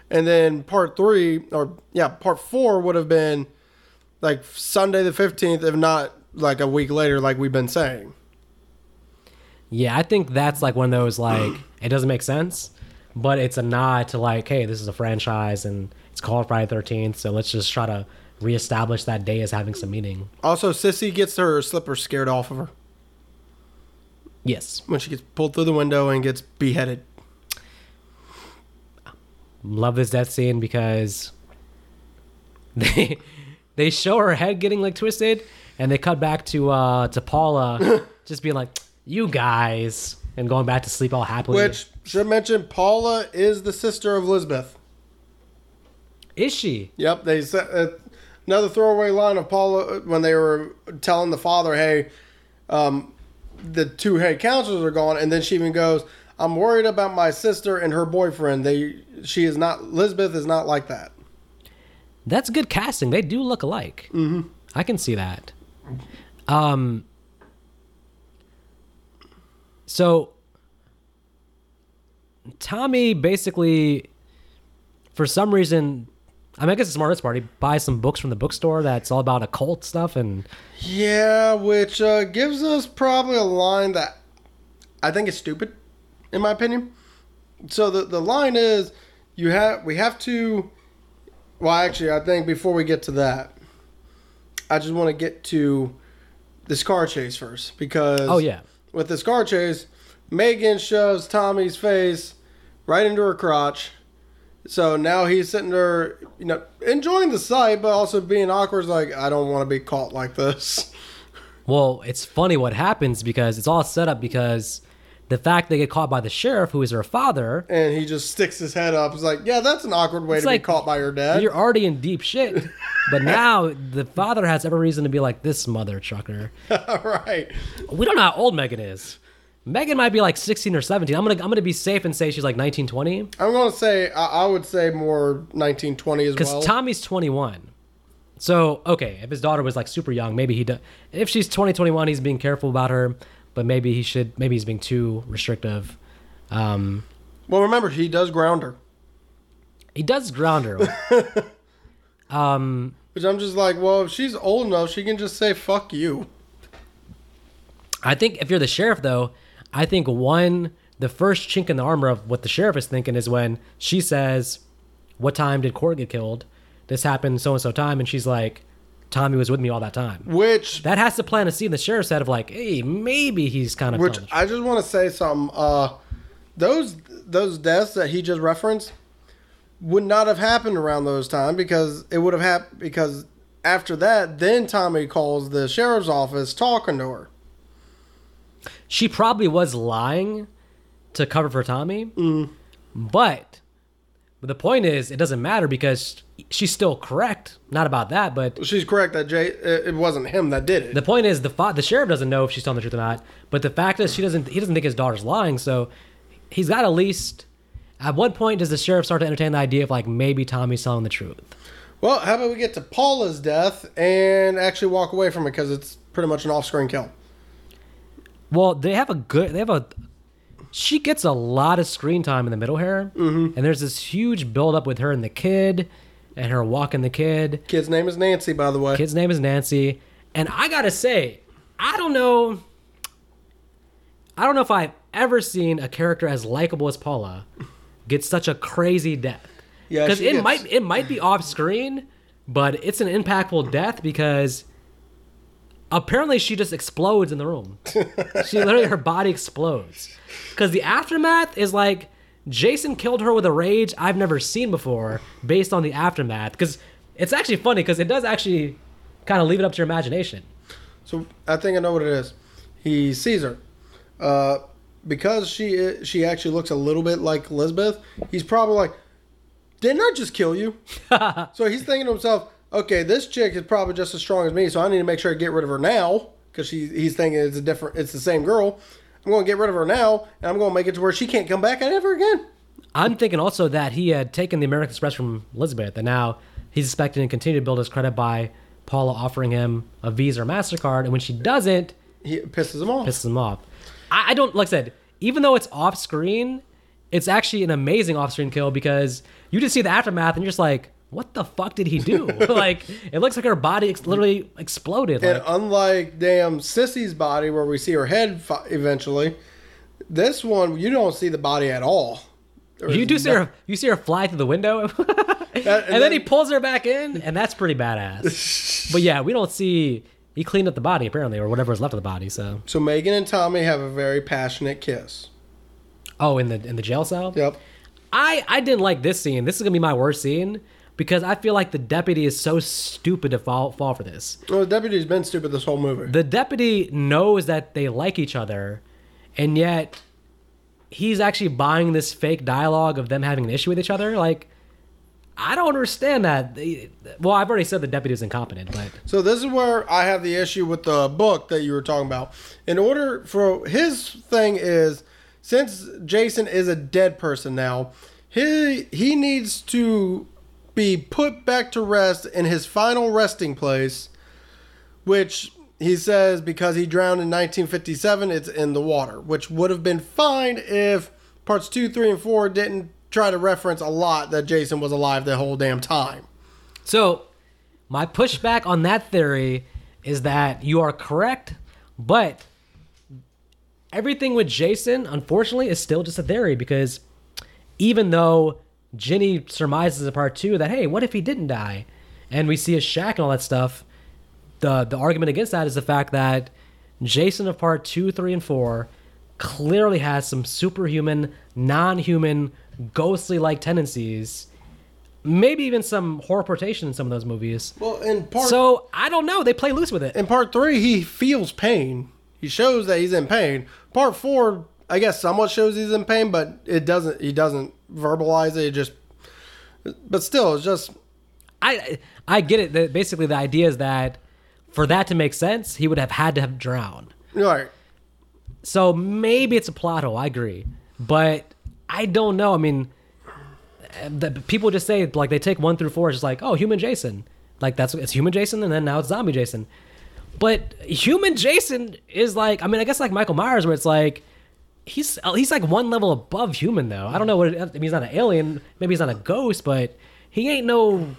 Speaker 1: and then part three or yeah, part four would have been like Sunday the fifteenth, if not like a week later, like we've been saying.
Speaker 2: yeah, I think that's like one of those like it doesn't make sense, but it's a nod to like, hey, this is a franchise and it's called Friday Thirteenth, so let's just try to reestablish that day as having some meaning.
Speaker 1: Also, Sissy gets her slippers scared off of her
Speaker 2: Yes,
Speaker 1: when she gets pulled through the window and gets beheaded.
Speaker 2: love this death scene because they they show her head getting like twisted and they cut back to uh to Paula just being like you guys and going back to sleep all happily
Speaker 1: Which should mention, Paula is the sister of Lizbeth.
Speaker 2: is she
Speaker 1: Yep, they said uh, another throwaway line of Paula uh, when they were telling the father, "Hey, um, the two head counselors are gone," and then she even goes, "I'm worried about my sister and her boyfriend. They, she is not. Lizbeth is not like that."
Speaker 2: that's good casting they do look alike mm-hmm. I can see that um so Tommy basically for some reason I mean, I guess it's smartest party. Buy some books from the bookstore that's all about occult stuff, and
Speaker 1: Yeah, which uh, gives us probably a line that I think is stupid, in my opinion. So the the line is, you have we have to. Well, actually, I think before we get to that, I just want to get to this car chase first because
Speaker 2: oh yeah,
Speaker 1: with this car chase, Megan shoves Tommy's face right into her crotch. So now he's sitting there, you know, enjoying the sight, but also being awkward. Like, I don't want to be caught like this.
Speaker 2: Well, it's funny what happens because it's all set up because the fact they get caught by the sheriff, who is her father,
Speaker 1: And he just sticks his head up. He's like, yeah, that's an awkward way to
Speaker 2: like,
Speaker 1: be caught by your dad.
Speaker 2: you're already in deep shit. But now the father has every reason to be like this mother trucker.
Speaker 1: right.
Speaker 2: We don't know how old Megan is. Megan might be like 16 or 17. I'm gonna I'm gonna be safe and say she's like 19, 20.
Speaker 1: I'm going to say, I, I would say more 1920 as well. Because.
Speaker 2: Tommy's 21. So, okay, if his daughter was like super young, maybe he does. If she's 20, 21, he's being careful about her, but maybe he should, maybe he's being too restrictive. Um,
Speaker 1: well, remember, he does ground her.
Speaker 2: he does ground her. um,
Speaker 1: Which I'm just like, well, if she's old enough, she can just say, fuck you.
Speaker 2: I think if you're the sheriff, though, I think one, the first chink in the armor of what the sheriff is thinking is when she says, What time did Cort get killed? This happened so and so time. And she's like, Tommy was with me all that time.
Speaker 1: Which
Speaker 2: That has to plant a seed in the sheriff's head of like, hey, maybe he's kind of
Speaker 1: Which I just want to say something. Uh, those those deaths that he just referenced would not have happened around those times because it would have happened because after that, then Tommy calls the sheriff's office talking to her.
Speaker 2: She probably was lying to cover for Tommy. But, but the point is, it doesn't matter because she's still correct. Not about that, but
Speaker 1: She's correct that Jay it it wasn't him that did it.
Speaker 2: the point is the fa- the sheriff doesn't know if she's telling the truth or not. But the fact is, she doesn't. He doesn't think his daughter's lying. So he's got at least. At what point does the sheriff start to entertain the idea of like maybe Tommy's telling the truth?
Speaker 1: well, how about we get to Paula's death and actually walk away from it because it's pretty much an off-screen kill.
Speaker 2: Well, they have a good. They have a. She gets a lot of screen time in the middle here, mm-hmm. and there's this huge build up with her and the kid, and her walking the kid.
Speaker 1: Kid's name is Nancy, by the way.
Speaker 2: Kid's name is Nancy, and I gotta say, I don't know. I don't know if I've ever seen a character as likable as Paula get such a crazy death.
Speaker 1: Yeah,
Speaker 2: because it
Speaker 1: gets-
Speaker 2: might it might be off screen, but it's an impactful death because apparently she just explodes in the room. she literally her body explodes because the aftermath is like Jason killed her with a rage I've never seen before based on the aftermath because it's actually funny because it does actually kind of leave it up to your imagination.
Speaker 1: So I think I know what it is. He sees her. Uh, because she she actually looks a little bit like Elizabeth. He's probably like, "Didn't I just kill you?" so he's thinking to himself, "Okay, this chick is probably just as strong as me, so I need to make sure I get rid of her now." Because she he's thinking it's a different, it's the same girl. I'm going to get rid of her now, and I'm going to make it to where she can't come back at ever again.
Speaker 2: I'm thinking also that he had taken the American Express from Elizabeth, and now he's expecting to continue to build his credit by Paula offering him a Visa or Mastercard, and when she doesn't,
Speaker 1: He pisses him off.
Speaker 2: pisses him off. I, I don't like I said, even though it's off screen, it's actually an amazing off screen kill because you just see the aftermath and you're just like, what the fuck did he do? like it looks like her body ex- literally exploded.
Speaker 1: And
Speaker 2: Like,
Speaker 1: unlike damn Sissy's body, where we see her head fi- eventually, this one you don't see the body at all.
Speaker 2: You do see
Speaker 1: no-
Speaker 2: her, you see her fly through the window, and,
Speaker 1: and
Speaker 2: then,
Speaker 1: then-
Speaker 2: he pulls her back in, and that's pretty badass. but yeah, we don't see he cleaned up the body apparently, or whatever is left of the body. So
Speaker 1: So Megan and Tommy have a very passionate kiss.
Speaker 2: oh, in the in the jail cell.
Speaker 1: Yep.
Speaker 2: I I didn't like this scene. This is gonna be my worst scene because I feel like the deputy is so stupid to fall fall for this.
Speaker 1: Well, the deputy's been stupid this whole movie.
Speaker 2: The deputy knows that they like each other, and yet he's actually buying this fake dialogue of them having an issue with each other. Like, I don't understand that. Well, I've already said the deputy is incompetent, but
Speaker 1: So this is where I have the issue with the book that you were talking about. In order for his thing is since Jason is a dead person now, he he needs to be put back to rest in his final resting place, which he says because he drowned in 1957, it's in the water, which would have been fine if parts 2, 3 and 4 didn't try to reference a lot that Jason was alive the whole damn time.
Speaker 2: So, my pushback on that theory is that you are correct, but everything with Jason, unfortunately, is still just a theory because even though Ginny surmises in part two that, hey, what if he didn't die? And we see a shack and all that stuff, the, the argument against that is the fact that Jason of part two, three, and four clearly has some superhuman, non human, ghostly like tendencies maybe even some horrorportation in some of those movies.
Speaker 1: Well, in part
Speaker 2: So I don't know. They play loose with it.
Speaker 1: in part three, he feels pain. He shows that he's in pain. Part four, I guess, somewhat shows he's in pain, but it doesn't. He doesn't verbalize it. It just, but still, it's just
Speaker 2: I I get it. That basically the idea is that for that to make sense, he would have had to have drowned.
Speaker 1: right.
Speaker 2: So maybe it's a plot hole. I agree, but I don't know. I mean, the, people just say like they take one through four, it's just like oh, human Jason. Like that's it's human Jason, and then now it's zombie Jason. But human Jason is like I mean I guess like Michael Myers, where it's like he's he's like one level above human though. I don't know what it, I mean, he's not an alien, maybe he's not a ghost, but he ain't no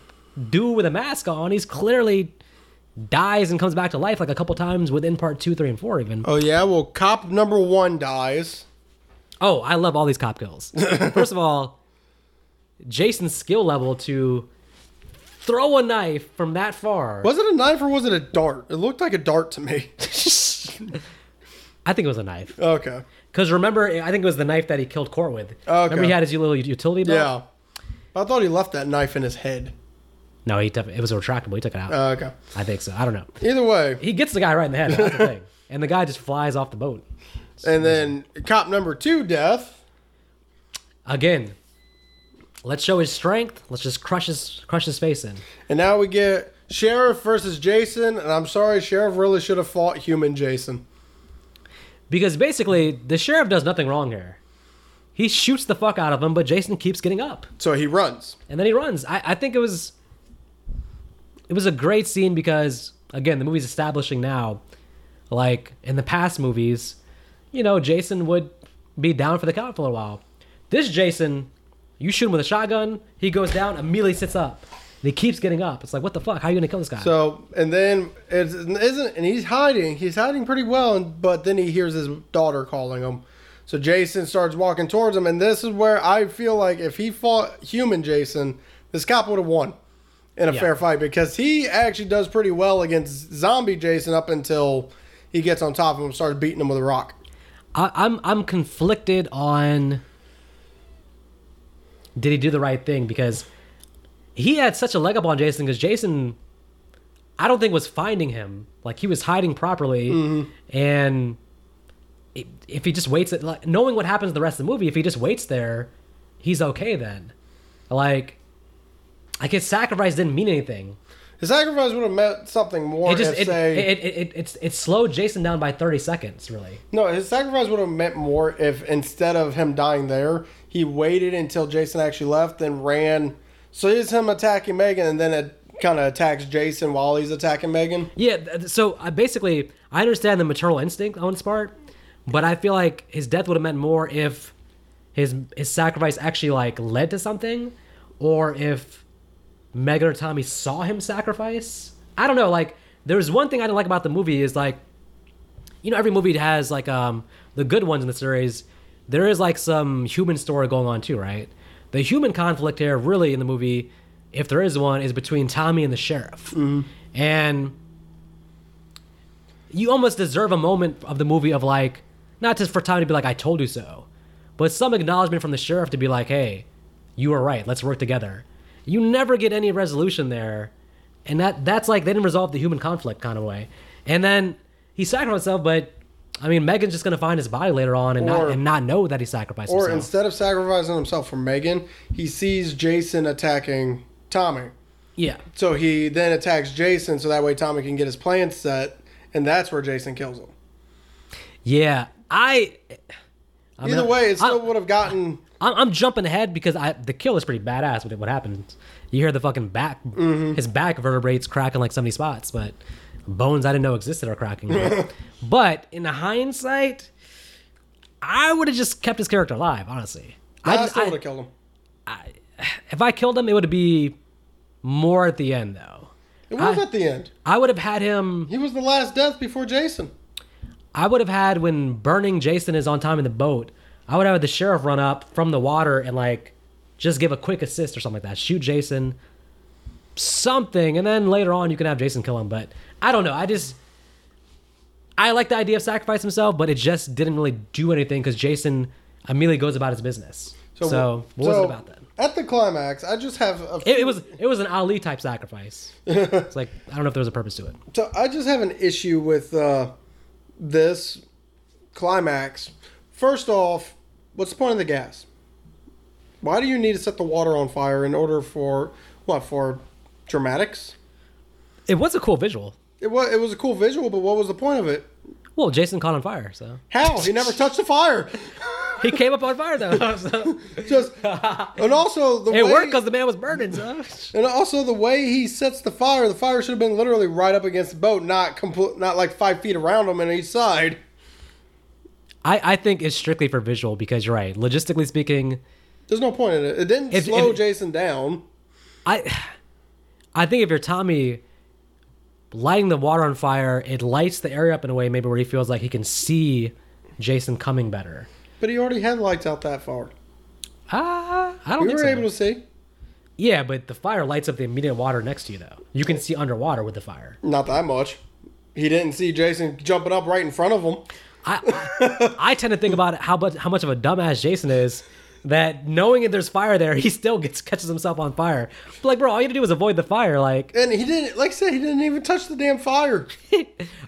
Speaker 2: dude with a mask on. He's clearly dies and comes back to life like a couple times within part two, three, and four even.
Speaker 1: Oh yeah. Well, cop number one dies.
Speaker 2: Oh, I love all these cop kills. First of all, Jason's skill level to throw a knife from that far.
Speaker 1: Was it a knife or was it a dart? It looked like a dart to me.
Speaker 2: I think it was a knife.
Speaker 1: okay.
Speaker 2: Because remember, I think it was the knife that he killed Cort with.
Speaker 1: Okay.
Speaker 2: Remember he had his little utility belt?
Speaker 1: Yeah. I thought he left that knife in his head.
Speaker 2: No, he took, it was a retractable. He took it out.
Speaker 1: Uh, okay.
Speaker 2: I think so. I don't know.
Speaker 1: Either way,
Speaker 2: He gets the guy right in the head. That's the thing. And the guy just flies off the boat.
Speaker 1: and then cop number two death.
Speaker 2: Again, let's show his strength. Let's just crush his crush his face in.
Speaker 1: And now we get sheriff versus Jason. And I'm sorry, sheriff really should have fought human Jason.
Speaker 2: Because basically, the sheriff does nothing wrong here. He shoots the fuck out of him, but Jason keeps getting up.
Speaker 1: So he runs.
Speaker 2: and then he runs. I, I think it was it was a great scene because again, the movie's establishing now, like in the past movies, you know, Jason would be down for the count for a while. This Jason, you shoot him with a shotgun, he goes down, immediately sits up. He keeps getting up. It's like, what the fuck? How are you gonna kill this guy?
Speaker 1: So and then it isn't, and he's hiding. He's hiding pretty well, and, but then he hears his daughter calling him. So Jason starts walking towards him, and this is where I feel like if he fought human Jason, this cop would have won in a
Speaker 2: Yeah.
Speaker 1: fair fight because he actually does pretty well against zombie Jason up until he gets on top of him and starts beating him with a rock.
Speaker 2: I, I'm I'm conflicted on did he do the right thing because he had such a leg up on Jason because Jason I don't think was finding him like he was hiding properly mm-hmm. and if he just waits at like, knowing what happens the rest of the movie if he just waits there he's okay then like like his sacrifice didn't mean anything
Speaker 1: His sacrifice would have meant something more.
Speaker 2: it just
Speaker 1: if,
Speaker 2: it,
Speaker 1: say,
Speaker 2: it, it, it, it's it slowed Jason down by 30 seconds really
Speaker 1: No, his sacrifice would have meant more if instead of him dying there, he waited until Jason actually left, then ran. So it's him attacking Megan, and then it kind of attacks Jason while he's attacking Megan.
Speaker 2: Yeah, so I basically I understand the maternal instinct on his part, but I feel like his death would have meant more if his his sacrifice actually like led to something, or if Megan or Tommy saw him sacrifice. I don't know. Like, there's one thing I didn't like about the movie is like, you know, every movie has like um the good ones in the series. There is like some human story going on too, right? The human conflict here, really, in the movie, if there is one, is between Tommy and the sheriff, mm-hmm. and you almost deserve a moment of the movie of like, not just for Tommy to be like, "I told you so," but some acknowledgement from the sheriff to be like, "Hey, you were right. Let's work together." You never get any resolution there, and that that's like they didn't resolve the human conflict kind of way. And then he sacrificed himself, but I mean, Megan's just gonna find his body later on and
Speaker 1: Or-
Speaker 2: not and not know that he sacrificed
Speaker 1: Or
Speaker 2: himself.
Speaker 1: instead of sacrificing himself for Megan, he sees Jason attacking Tommy.
Speaker 2: yeah,
Speaker 1: So he then attacks Jason, so that way Tommy can get his plan set, and that's where Jason kills him.
Speaker 2: yeah. I. I
Speaker 1: Either way, it still would have gotten.
Speaker 2: I'm, I'm jumping ahead because I the kill is pretty badass with what happens. You hear the fucking back, mm-hmm. his back vertebrates cracking like so many spots, but bones I didn't know existed are cracking. but in hindsight, I would have just kept his character alive. Honestly,
Speaker 1: I,
Speaker 2: I,
Speaker 1: still would have killed him.
Speaker 2: if I killed him, it would be more at the end though.
Speaker 1: It was
Speaker 2: I-
Speaker 1: at the end.
Speaker 2: I would have had him.
Speaker 1: He was the last death before Jason.
Speaker 2: I would have had when burning Jason is on time in the boat. I would have had the sheriff run up from the water and like just give a quick assist or something like that. Shoot Jason, something, and then later on you can have Jason kill him. But I don't know. I just I like the idea of sacrifice himself, but it just didn't really do anything because Jason immediately goes about his business. So, what was
Speaker 1: so
Speaker 2: it about that?
Speaker 1: At the climax, I just have a
Speaker 2: It, it was it was an Ali type sacrifice. it's like I don't know if there was a purpose to it.
Speaker 1: So I just have an issue with uh, this climax. First off, what's the point of the gas? Why do you need to set the water on fire in order for what? For dramatics?
Speaker 2: It was a cool visual.
Speaker 1: It was it was a cool visual, but what was the point of it?
Speaker 2: Well, Jason caught on fire, so
Speaker 1: How he never touched the fire?
Speaker 2: he came up on fire though. so-
Speaker 1: Just and also the
Speaker 2: It
Speaker 1: way,
Speaker 2: worked because the man was burning, so.
Speaker 1: and also the way he sets the fire. The fire should have been literally right up against the boat, not complete, not like five feet around him on each side.
Speaker 2: I, I think it's strictly for visual because you're right. Logistically speaking,
Speaker 1: There's no point in it. It didn't
Speaker 2: If-
Speaker 1: slow
Speaker 2: if-
Speaker 1: Jason down.
Speaker 2: I I think if you're Tommy lighting the water on fire, it lights the area up in a way maybe where he feels like he can see Jason coming better.
Speaker 1: But he already had lights out that far.
Speaker 2: Ah, I don't
Speaker 1: We were
Speaker 2: so.
Speaker 1: able to see.
Speaker 2: Yeah, but the fire lights up the immediate water next to you though. You can see underwater with the fire.
Speaker 1: Not that much. He didn't see Jason jumping up right in front of him.
Speaker 2: I I tend to think about how much how much of a dumbass Jason is. That knowing that there's fire there, he still gets catches himself on fire. But like, bro, all you have to do is avoid the fire. Like,
Speaker 1: And he didn't, like I said, he didn't even touch the damn fire.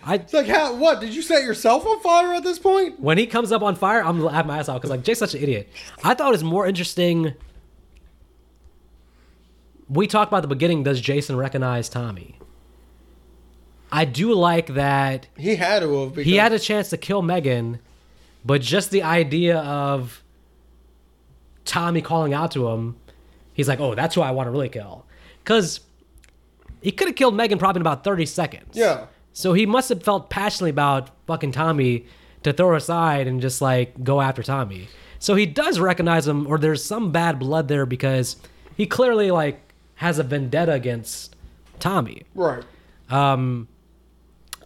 Speaker 2: I
Speaker 1: It's like, how, what? Did you set yourself on fire at this point?
Speaker 2: when he comes up on fire, I'm laughing my ass off because like Jay's such an idiot. I thought it was more interesting. We talked about the beginning. Does Jason recognize Tommy? I do like that
Speaker 1: He had to have. Because
Speaker 2: he had a chance to kill Megan, but just the idea of Tommy calling out to him, he's like, "Oh, that's who I want to really kill," because he could have killed Megan probably in about thirty seconds.
Speaker 1: Yeah.
Speaker 2: So he must have felt passionately about fucking Tommy to throw aside and just like go after Tommy. So he does recognize him, or there's some bad blood there because he clearly like has a vendetta against Tommy.
Speaker 1: Right.
Speaker 2: Um,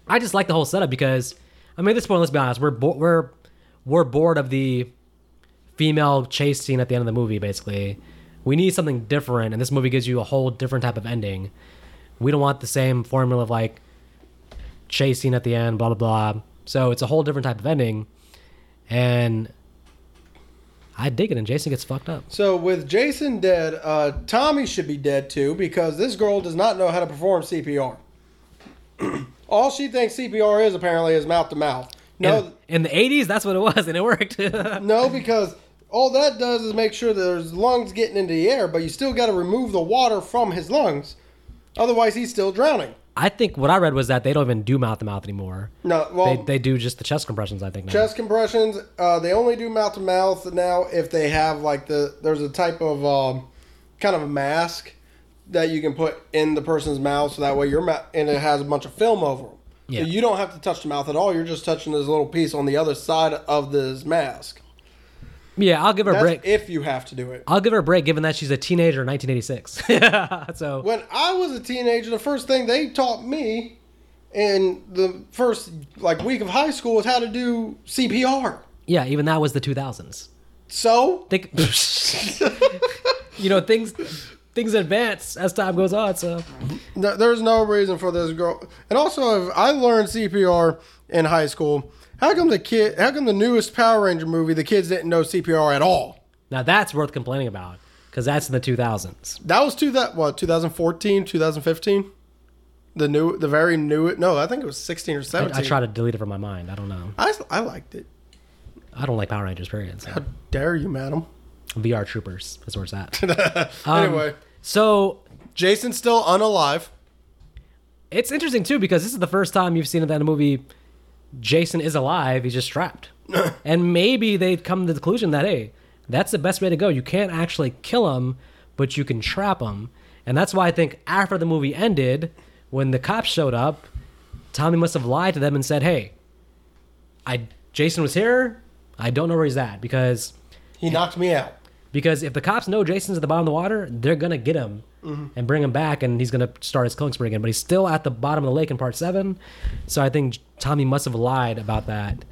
Speaker 2: I just like the whole setup because, I mean, at this point, let's be honest, we're bo- we're we're bored of the female chase scene at the end of the movie. Basically, we need something different, and this movie gives you a whole different type of ending. We don't want the same formula of like chase scene at the end, blah blah blah. So it's a whole different type of ending, and I dig it. And Jason gets fucked up.
Speaker 1: So with Jason dead, uh, Tommy should be dead too because this girl does not know how to perform CPR. All she thinks CPR is apparently is mouth to mouth. No,
Speaker 2: in, in the '80s, that's what it was, and it worked.
Speaker 1: no, because all that does is make sure that there's lungs getting into the air, but you still got to remove the water from his lungs. Otherwise, he's still drowning.
Speaker 2: I think what I read was that they don't even do mouth to mouth anymore.
Speaker 1: No, well,
Speaker 2: They, they do just the chest compressions. I think. Now.
Speaker 1: chest compressions. Uh, they only do mouth to mouth now if they have like the there's a type of um, kind of a mask that you can put in the person's mouth, so that way your mouth and it has a bunch of film over them.
Speaker 2: Yeah.
Speaker 1: So you don't have to touch the mouth at all. You're just touching this little piece on the other side of this mask.
Speaker 2: Yeah, I'll give her a
Speaker 1: That's
Speaker 2: break.
Speaker 1: if you have to do it.
Speaker 2: I'll give her a break, given that she's a teenager in 1986. so
Speaker 1: When I was a teenager, the first thing they taught me in the first like week of high school was how to do CPR.
Speaker 2: yeah, even that was the 2000s.
Speaker 1: So
Speaker 2: Think, you know, things things advance as time goes on. So
Speaker 1: Th- there's no reason for this girl. And also, if I learned CPR in high school, how come the kid? How come the newest Power Ranger movie the kids didn't know CPR at all?
Speaker 2: now that's worth complaining about because that's in the 2000s.
Speaker 1: That was two that what 2014, 2015. The new, the very new. No, I think it was 16 or 17.
Speaker 2: I try to delete it from my mind. I don't know.
Speaker 1: I, I liked it.
Speaker 2: I don't like Power Rangers. Period. So.
Speaker 1: How dare you, madam?
Speaker 2: VR Troopers. That's where it's at. Um,
Speaker 1: anyway,
Speaker 2: So
Speaker 1: Jason's still unalive.
Speaker 2: it's interesting too because this is the first time you've seen that in a movie. Jason is alive. He's just trapped, and maybe they'd come to the conclusion that hey, that's the best way to go. You can't actually kill him, but you can trap him, and that's why I think after the movie ended, when the cops showed up, Tommy must have lied to them and said, "Hey, I Jason was here. I don't know where he's at because
Speaker 1: He knocked me out.
Speaker 2: because if the cops know Jason's at the bottom of the water, they're gonna get him and bring him back, and he's gonna start his killing spree again. But he's still at the bottom of the lake in part seven, so I think Tommy must have lied about that.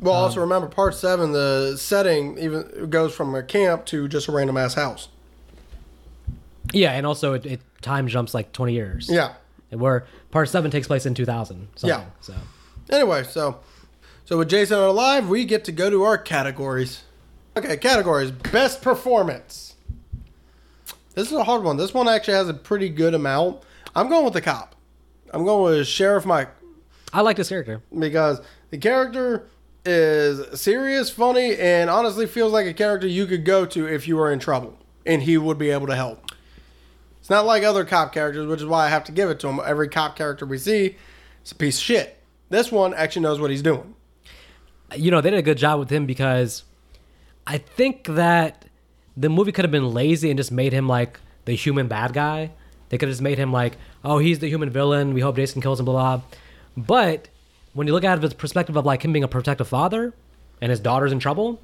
Speaker 1: Well,
Speaker 2: Um,
Speaker 1: also remember part seven. The setting even goes from a camp to just a random ass house.
Speaker 2: Yeah, and also it, it time jumps like twenty years.
Speaker 1: Yeah.
Speaker 2: where part seven takes place in two thousand.
Speaker 1: Yeah.
Speaker 2: So
Speaker 1: Anyway, so so with Jason alive, we get to go to our categories. Okay, categories. Best performance. This is a hard one. This one actually has a pretty good amount. I'm going with the cop. I'm going with Sheriff Mike
Speaker 2: I like this character.
Speaker 1: because the character is serious, funny, and honestly feels like a character you could go to if you were in trouble, and he would be able to help. It's not like other cop characters, which is why I have to give it to him. Every cop character we see is a piece of shit. This one actually knows what he's doing.
Speaker 2: You know they did a good job with him because I think that the movie could have been lazy and just made him like the human bad guy. They could have just made him like, oh, he's the human villain. We hope Jason kills him, blah blah. But when you look at it from the perspective of like him being a protective father and his daughter's in trouble,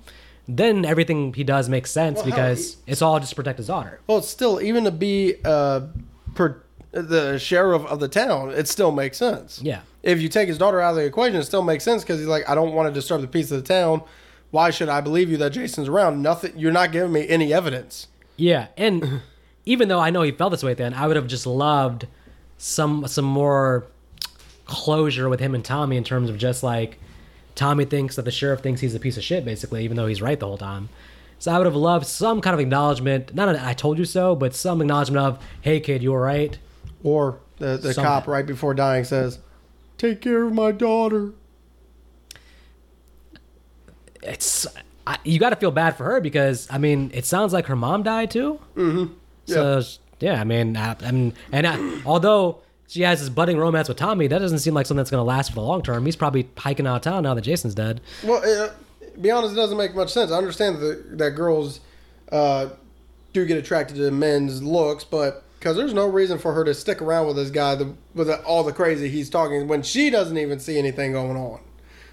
Speaker 2: then everything he does makes sense
Speaker 1: Well,
Speaker 2: because it's all just to protect his daughter.
Speaker 1: Well, it's still even to be uh, per, the sheriff of the town, it still makes sense.
Speaker 2: Yeah.
Speaker 1: If you take his daughter out of the equation, it still makes sense because he's like, I don't want to disturb the peace of the town. Why should I believe you that Jason's around? Nothing. You're not giving me any evidence.
Speaker 2: Yeah, and even though I know he felt this way then, I would have just loved some some more closure with him and Tommy in terms of just like Tommy thinks that the sheriff thinks he's a piece of shit, basically, even though he's right the whole time. So I would have loved some kind of acknowledgement, not an "I told you so," but some acknowledgement of "Hey, kid, you were right."
Speaker 1: Or the, the
Speaker 2: Something.
Speaker 1: cop right before dying says, Take care of my daughter.
Speaker 2: It's I, you got to feel bad for her because I mean, it sounds like her mom died too. Mm-hmm. So yeah, I mean, I, I mean, and I, although she has this budding romance with Tommy, that doesn't seem like something that's going to last for the long term. He's probably hiking out of town now that Jason's dead.
Speaker 1: Well, uh, be honest, it doesn't make much sense. I understand that, that girls uh, do get attracted to men's looks, but because there's no reason for her to stick around with this guy the, with the, all the crazy he's talking when she doesn't even see anything going on.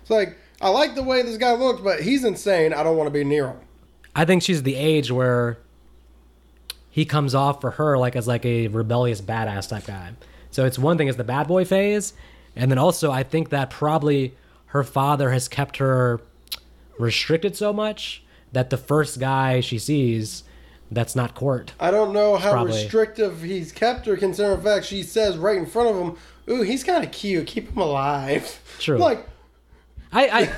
Speaker 1: It's like I like the way this guy looks, but he's insane. I don't want to be near him.
Speaker 2: I think she's the age where he comes off for her like as like a rebellious badass type guy. So it's one thing is the bad boy phase, and then also I think that probably her father has kept her restricted so much that the first guy she sees that's not court.
Speaker 1: I don't know how
Speaker 2: Probably.
Speaker 1: restrictive he's kept her, considering the fact she says right in front of him, "Ooh, he's kind of cute. Keep him alive."
Speaker 2: True.
Speaker 1: Like,
Speaker 2: I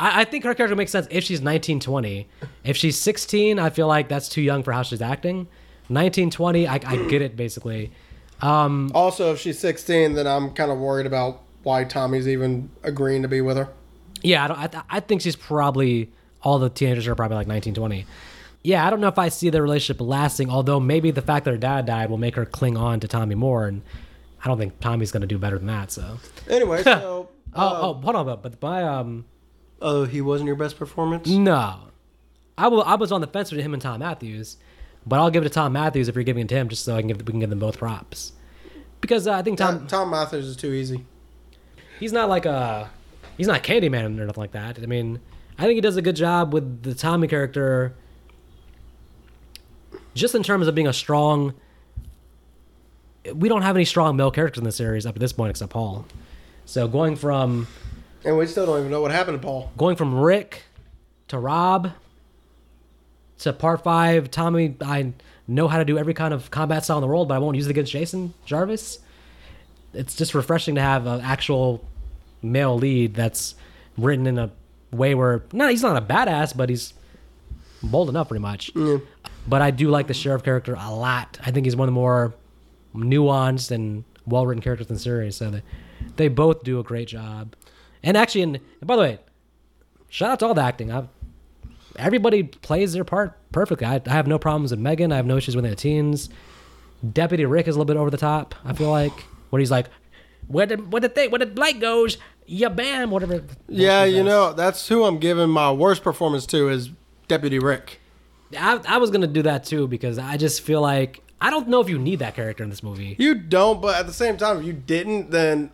Speaker 2: I, I think her character makes sense if she's 19, 20. If she's 16, I feel like that's too young for how she's acting. 19, 20, I, I get it basically.
Speaker 1: Um, also, if she's 16, then I'm kind of worried about why Tommy's even agreeing to be with her.
Speaker 2: Yeah, I, don't, I, th- I think she's probably all the teenagers are probably like 19, 20. Yeah, I don't know if I see the relationship lasting. Although maybe the fact that her dad died will make her cling on to Tommy more, and I don't think Tommy's going to do better than that. So,
Speaker 1: Anyway, so.
Speaker 2: Oh, oh, hold on, but but my um,
Speaker 1: Oh, he wasn't your best performance?
Speaker 2: no, I will. I was on the fence with him and Thom Mathews, but I'll give it to Thom Mathews if you're giving it to him, just so I can give we can give them both props. Because uh, I think Tom
Speaker 1: Tom, Thom Mathews is too easy.
Speaker 2: he's not like a he's not Candyman or nothing like that. I mean, I think he does a good job with the Tommy character, just in terms of being a strong. We don't have any strong male characters in the series up to this point except Paul. So going from
Speaker 1: And we still don't even know what happened to Paul.
Speaker 2: going from Rick to Rob to part five, Tommy, I know how to do every kind of combat style in the world, but I won't use it against Jason Jarvis. It's just refreshing to have an actual male lead that's written in a way where no, he's not a badass, but he's bold enough, pretty much. But I do like the sheriff character a lot. I think he's one of the more nuanced and well written characters in the series. So they, they both do a great job. And actually, and, and by the way, shout out to all the acting. I, everybody plays their part perfectly. I, I have no problems with Megan. I have no issues with the teens. Deputy Rick is a little bit over the top. I feel like when he's like, "Where the where the thing where the light goes, Yeah, bam, whatever."
Speaker 1: Yeah, you know, that's who I'm giving my worst performance to is Deputy Rick.
Speaker 2: I, I was gonna do that too because I just feel like I don't know if you need that character in this movie.
Speaker 1: You don't, but at the same time, if you didn't, then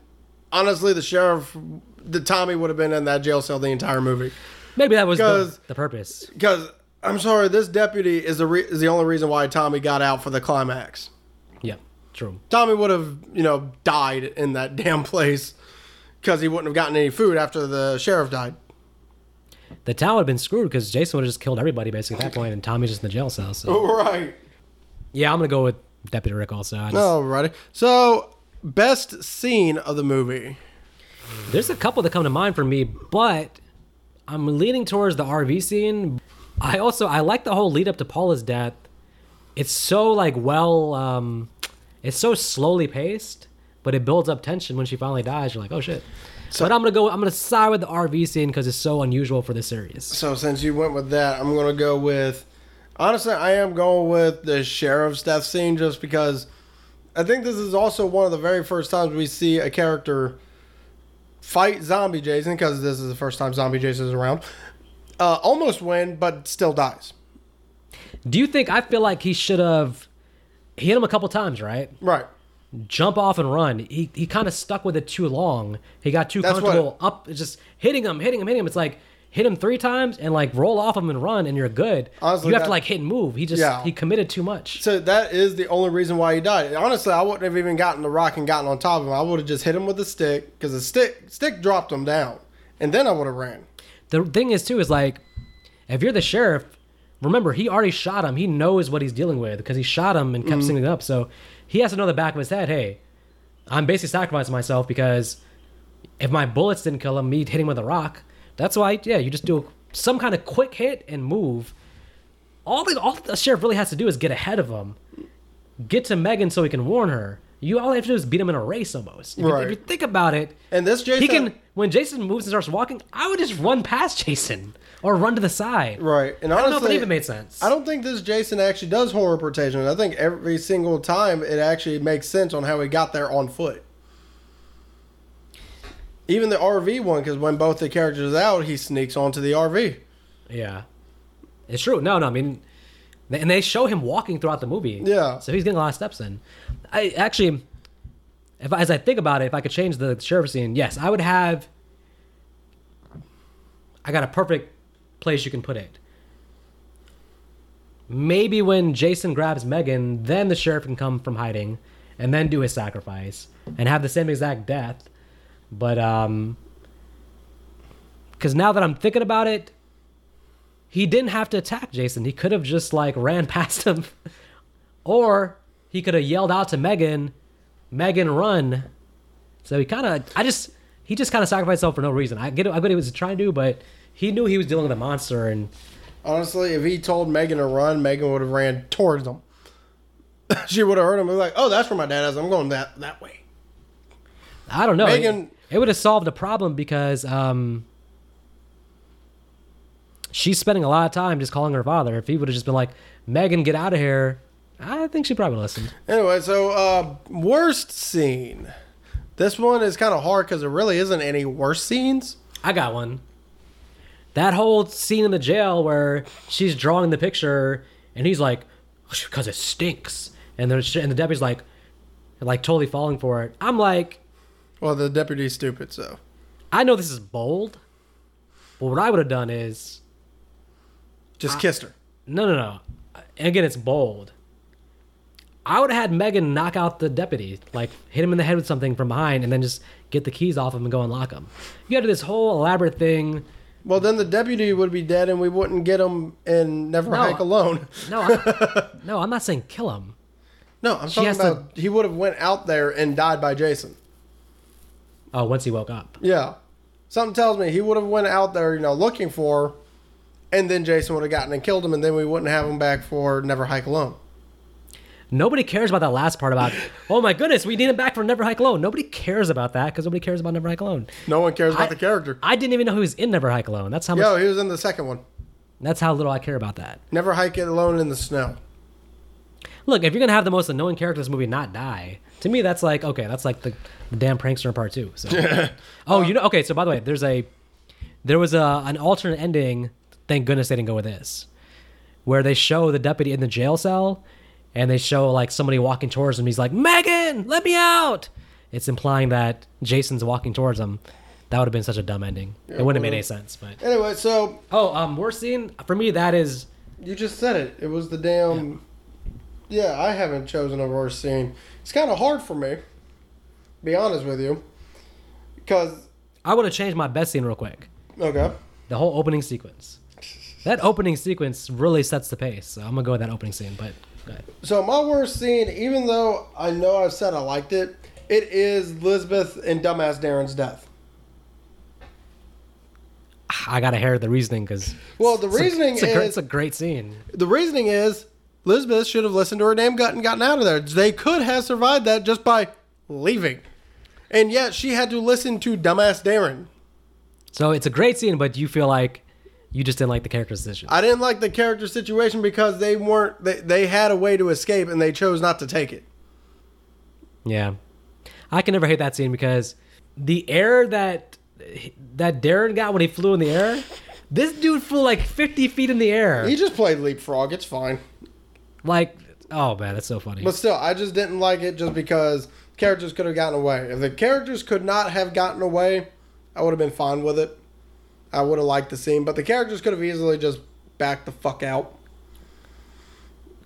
Speaker 1: honestly, the sheriff, the Tommy would have been in that jail cell the entire movie.
Speaker 2: Maybe that was the, the purpose.
Speaker 1: Because I'm sorry, this deputy is the re- is the only reason why Tommy got out for the climax.
Speaker 2: Yeah, true.
Speaker 1: Tommy would have, you know, died in that damn place because he wouldn't have gotten any food after the sheriff died.
Speaker 2: The town would have been screwed because Jason would have just killed everybody basically at that point, and Tommy's just in the jail cell. So
Speaker 1: Right.
Speaker 2: yeah, I'm gonna go with Deputy Rick also. I just,
Speaker 1: Alrighty. So, best scene of the movie.
Speaker 2: There's a couple that come to mind for me, but I'm leaning towards the RV scene. I also I like the whole lead up to Paula's death. It's so like well, um, it's so slowly paced, but it builds up tension when she finally dies. You're like, oh shit. but I'm gonna go. I'm gonna side with the RV scene because it's so unusual for this series.
Speaker 1: So, since you went with that, I'm going to go with. Honestly, I am going with the sheriff's death scene just because I think this is also one of the very first times we see a character fight zombie Jason because this is the first time zombie Jason is around. Uh, almost win, but still dies.
Speaker 2: Do you think I feel like he should have? Hit him a couple times, right?
Speaker 1: Right.
Speaker 2: jump off and run. He he kind of stuck with it too long. He got too
Speaker 1: That's what-
Speaker 2: comfortable up, just hitting him, hitting him, hitting him. It's like hit him three times and like roll off him and run, and you're good.
Speaker 1: Honestly,
Speaker 2: you have
Speaker 1: that-
Speaker 2: to like hit and move. He just
Speaker 1: Yeah.
Speaker 2: he committed too much.
Speaker 1: So that is the only reason why he died. Honestly, I wouldn't have even gotten the rock and gotten on top of him. I would have just hit him with the stick because the stick stick dropped him down, and then I would have ran.
Speaker 2: The thing is too is like if you're the sheriff, remember he already shot him. He knows what he's dealing with because he shot him and
Speaker 1: Mm-hmm.
Speaker 2: kept singing up. So he has to know the back of his head. Hey, I'm basically sacrificing myself because if my bullets didn't kill him, me hitting him with a rock. That's why, yeah, you just do some kind of quick hit and move. All the all the sheriff really has to do is get ahead of him, get to Megan so he can warn her. You all you have to do is beat him in a race almost. If, you,
Speaker 1: Right.
Speaker 2: if you think about it,
Speaker 1: And this Jason,
Speaker 2: he can when Jason moves and starts walking, I would just run past Jason or run to the side.
Speaker 1: right? And honestly,
Speaker 2: I don't know if it even made sense.
Speaker 1: I don't think this Jason actually does horror protection. I think every single time it actually makes sense on how he got there on foot. Even the RV one, because when both the characters are out, he sneaks onto the RV.
Speaker 2: Yeah, it's true. No, no, I mean, and they show him walking throughout the movie.
Speaker 1: Yeah.
Speaker 2: so he's getting a lot of steps in. I actually, if as I think about it, if I could change the sheriff scene, yes, I would have. I got a perfect place you can put it. Maybe when Jason grabs Megan, then the sheriff can come from hiding and then do his sacrifice and have the same exact death. But um cuz now that I'm thinking about it, he didn't have to attack Jason. He could have just like ran past him or he could have yelled out to Megan, "Megan run." So he kind of I just he just kind of sacrificed himself for no reason. I get it, I get what he was trying to do, but he knew he was dealing with a monster and
Speaker 1: Honestly, if he told Megan to run, Megan would have ran towards him. she would have heard him like, "Oh, that's where my dad is. I'm going that that way."
Speaker 2: I don't know.
Speaker 1: Megan-
Speaker 2: it, would have solved the problem because um, she's spending a lot of time just calling her father. If he would have just been like, "Megan, get out of here," I think she probably listened.
Speaker 1: Anyway, so uh, worst scene. This one is kind of hard because there really isn't any worst scenes.
Speaker 2: I got one. That whole scene in the jail where she's drawing the picture and he's like, "Because it stinks," and and the deputy's like, like totally falling for it. I'm like,
Speaker 1: Well, the deputy's stupid, so
Speaker 2: I know this is bold, but what I would have done is
Speaker 1: just kissed her.
Speaker 2: No, no, no. Again, it's bold. I would have had Megan knock out the deputy, like hit him in the head with something from behind, and then just get the keys off him and go unlock him. You had this whole elaborate thing.
Speaker 1: Well, then the deputy would be dead, and we wouldn't get him and never
Speaker 2: No.
Speaker 1: hike alone.
Speaker 2: No, I, no, I'm not saying kill him.
Speaker 1: No, I'm
Speaker 2: She
Speaker 1: talking
Speaker 2: has to-
Speaker 1: about he would have went out there and died by Jason.
Speaker 2: Oh, once he woke up.
Speaker 1: Yeah, something tells me he would have went out there, you know, looking for, her, and then Jason would have gotten and killed him, and then we wouldn't have him back for Never Hike Alone.
Speaker 2: Nobody cares about that last part about. oh my goodness, we need him back for Never Hike Alone. Nobody cares about that because nobody cares about Never Hike Alone.
Speaker 1: No one cares about
Speaker 2: I-
Speaker 1: the character.
Speaker 2: I didn't even know he was in Never Hike Alone. That's how much.
Speaker 1: Yo, he was in the second one.
Speaker 2: That's how little I care about that.
Speaker 1: Never Hike It Alone in the Snow.
Speaker 2: Look, if you're gonna have the most annoying character in this movie not die, to me that's like okay, that's like the, the damn prankster in part two. So, oh, you know, okay. So by the way, there's a there was a an alternate ending. Thank goodness they didn't go with this, where they show the deputy in the jail cell, and they show like somebody walking towards him. He's like, "Megan, let me out." It's implying that Jason's walking towards him. That would have been such a dumb ending. it wouldn't have made any sense. But
Speaker 1: Anyway, so
Speaker 2: oh, um, worst scene for me that is
Speaker 1: you just said it. It was the damn. Yeah, I haven't chosen a worst scene. It's kind of hard for me. Be honest with you, because
Speaker 2: I would have changed my best scene real quick.
Speaker 1: okay,
Speaker 2: the whole opening sequence. That opening sequence really sets the pace. So I'm gonna go with that opening scene. But
Speaker 1: so my worst scene, even though I know I've said I liked it, it is Elizabeth and Dumbass Darren's death.
Speaker 2: I gotta hear the reasoning because
Speaker 1: Well, the reasoning
Speaker 2: it's a,
Speaker 1: is
Speaker 2: it's a great scene.
Speaker 1: the reasoning is Elizabeth should have listened to her damn gut and gotten out of there. They could have survived that just by leaving, and yet she had to listen to Dumbass Darren.
Speaker 2: So it's a great scene, but you feel like you just didn't like the character's decision.
Speaker 1: I didn't like the character situation because they weren't they, they had a way to escape and they chose not to take it.
Speaker 2: yeah, I can never hate that scene because the air that that Darren got when he flew in the air. This dude flew like 50 feet in the air.
Speaker 1: He just played leapfrog. It's fine.
Speaker 2: Like, oh man, that's so funny.
Speaker 1: But still, I just didn't like it just because characters could have gotten away. If the characters could not have gotten away, I would have been fine with it. I would have liked the scene, but the characters could have easily just backed the fuck out.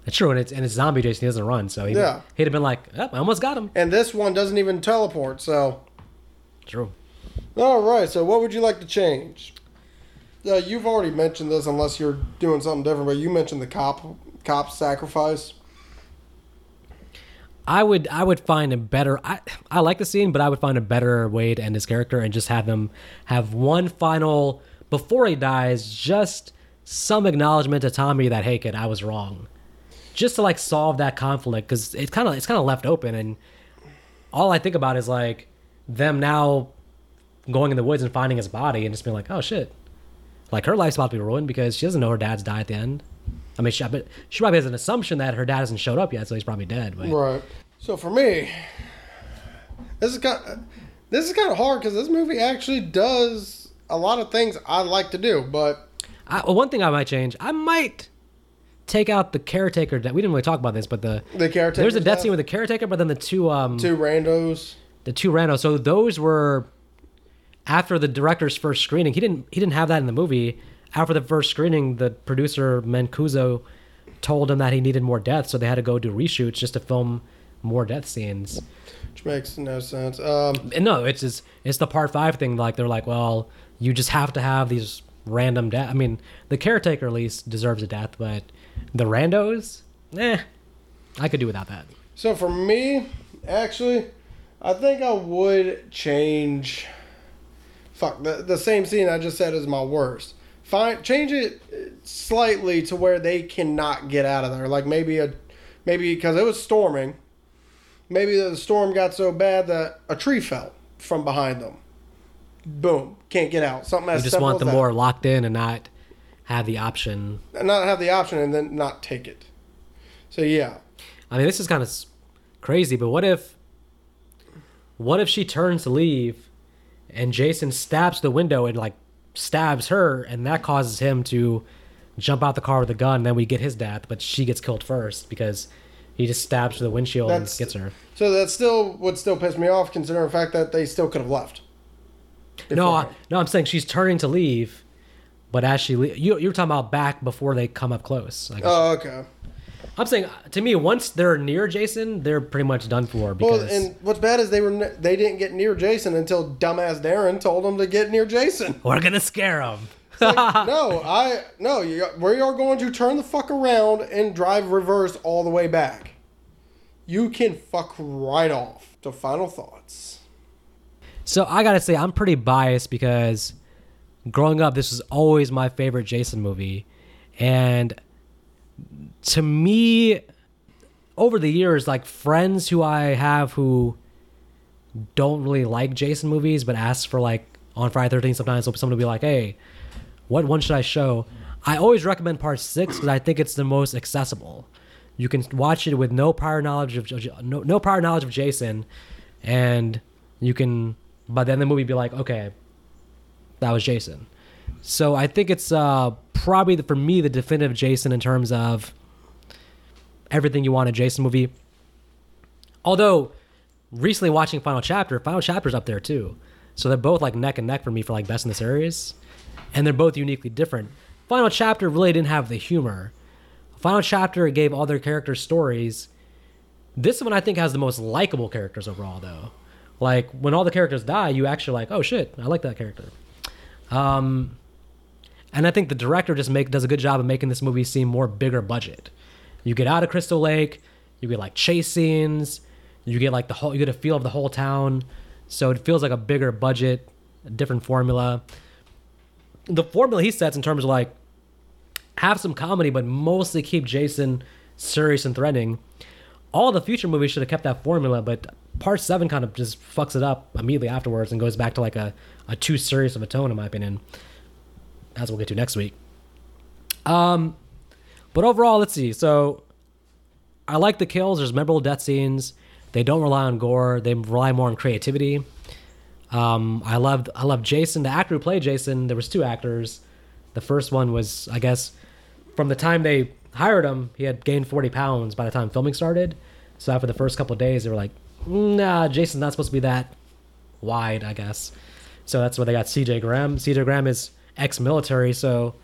Speaker 2: That's true, and it's and it's zombie Jason. He doesn't run, so he
Speaker 1: Yeah.
Speaker 2: he'd have been like, oh, I almost got him.
Speaker 1: And this one doesn't even teleport, so.
Speaker 2: True.
Speaker 1: All right, so what would you like to change? Uh, you've already mentioned this, unless you're doing something different. But you mentioned the cop cop sacrifice.
Speaker 2: I would I would find a better I I like the scene, but I would find a better way to end his character and just have him have one final before he dies, just some acknowledgement to Tommy that hey kid, I was wrong. Just to like solve that conflict because it's kind of it's kind of left open and all I think about is like them now going in the woods and finding his body and just being like, oh shit, like her life's about to be ruined because she doesn't know her dad's died at the end. I mean, she, but she probably has an assumption that her dad hasn't showed up yet, so he's probably dead. But
Speaker 1: Right. So for me, this is kind this is kind of hard because this movie actually does a lot of things I like to do, but
Speaker 2: I, well, one thing I might change, I might take out the caretaker. Death. We didn't really talk about this, but the
Speaker 1: the character
Speaker 2: there's a death scene with the caretaker, but then the two um
Speaker 1: two randos.
Speaker 2: the two randos. So those were after the director's first screening, he didn't he didn't have that in the movie. After the first screening, the producer Mancuso told him that he needed more deaths, so they had to go do reshoots just to film more death scenes.
Speaker 1: Which makes no sense. Um,
Speaker 2: And no, it's just, it's the part five thing. Like they're like, well, you just have to have these random death. I mean, the caretaker at least deserves a death, but the randos, eh, I could do without that.
Speaker 1: so for me, actually, I think I would change. Fuck the the same scene I just said is my worst. Fine, change it slightly to where they cannot get out of there. Like maybe a, maybe because it was storming. Maybe the storm got so bad that a tree fell from behind them. Boom, can't get out. Something as
Speaker 2: You just want them
Speaker 1: that.
Speaker 2: more locked in and not have the option.
Speaker 1: and not have the option and then not take it. So yeah,
Speaker 2: I mean, this is kind of crazy, but what if, what if she turns to leave, and Jason stabs the window and like stabs her, and that causes him to jump out the car with a gun. Then we get his death, but she gets killed first because he just stabs through the windshield
Speaker 1: That's-
Speaker 2: and gets her.
Speaker 1: so that still would still piss me off, considering the fact that they still could have left.
Speaker 2: No, I, no, I'm saying she's turning to leave, but as she le- you you're talking about back before they come up close.
Speaker 1: Oh, okay.
Speaker 2: I'm saying uh, to me, once they're near Jason, they're pretty much done for
Speaker 1: Well,
Speaker 2: because
Speaker 1: and what's bad is they were ne- they didn't get near Jason until dumbass Darren told them to get near Jason.
Speaker 2: we're gonna scare them.
Speaker 1: no, I no. You, we are going to turn the fuck around and drive reverse all the way back. You can fuck right off. So final thoughts.
Speaker 2: So I gotta say, I'm pretty biased because growing up, this was always my favorite Jason movie, and to me, over the years, like friends who I have who don't really like Jason movies, but ask for like on Friday Thirteenth, sometimes someone will be like, "Hey, what one should I show?" I always recommend Part Six because I think it's the most accessible. You can watch it with no prior knowledge of no, no prior knowledge of Jason, and you can by the end of the movie be like, okay, that was Jason. So I think it's uh, probably the, for me the definitive Jason in terms of everything you want in a Jason movie. Although recently watching Final Chapter, Final Chapter's up there too. So they're both like neck and neck for me for like best in the series, and they're both uniquely different. Final Chapter really didn't have the humor. Final Chapter gave all their characters stories. This one I think has the most likable characters overall though. Like when all the characters die, you actually like, oh shit, I like that character. Um, and I think the director just make does a good job of making this movie seem more bigger budget. You get out of Crystal Lake, you get like chase scenes, you get like the whole, you get a feel of the whole town, so it feels like a bigger budget, a different formula. The formula he sets in terms of like have some comedy, but mostly keep Jason serious and threatening. All the future movies should have kept that formula, but part seven kind of just fucks it up immediately afterwards and goes back to like a, a too serious of a tone, in my opinion. As we'll get to next week. Um, but overall, let's see. So I like the kills. There's memorable death scenes. They don't rely on gore. They rely more on creativity. Um, I loved I loved Jason. The actor who played Jason. There was two actors. The first one was, I guess, from the time they hired him, he had gained 40 pounds by the time filming started. So after the first couple days, they were like, "Nah, Jason's not supposed to be that wide, I guess." So that's where they got CJ Graham. CJ Graham is ex-military, so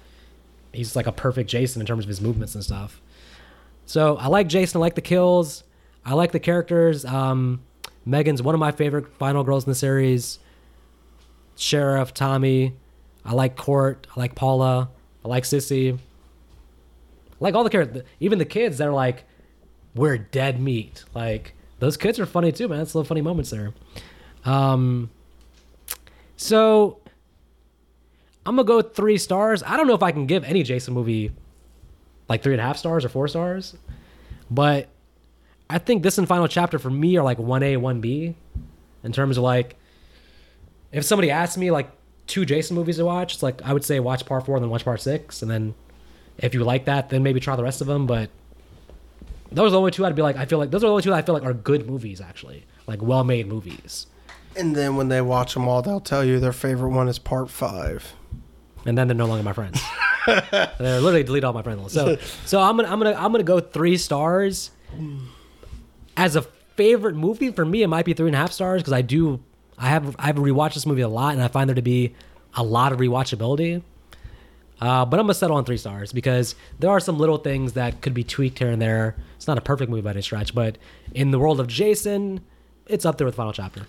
Speaker 2: he's like a perfect Jason in terms of his movements and stuff. So I like Jason. I like the kills. I like the characters. Um, Megan's one of my favorite final girls in the series. Sheriff Tommy. I like Cort. I like Paula. I like Sissy. I like all the characters. Even the kids that are like, we're dead meat. Like those kids are funny too, man. It's a little funny moments there. Um, so I'm gonna go three stars. I don't know if I can give any Jason movie like three and a half stars or four stars, but I think this and Final Chapter for me are like one A, one B, in terms of like if somebody asked me like two Jason movies to watch, it's like I would say watch Part Four and then watch Part Six, and then if you like that, then maybe try the rest of them. But those are the only two I'd be like. I feel like those are the only two that I feel like are good movies, actually, like well-made movies.
Speaker 1: And then when they watch them all, they'll tell you their favorite one is part five.
Speaker 2: and then they're no longer my friends. they're literally delete all my friend list. So so I'm gonna I'm gonna I'm gonna go three stars. As a favorite movie for me, it might be three and a half stars because I do I have I've rewatched this movie a lot, and I find there to be a lot of rewatchability. Uh, but I'm gonna settle on three stars because there are some little things that could be tweaked here and there. It's not a perfect movie by any stretch, but in the world of Jason, it's up there with Final Chapter.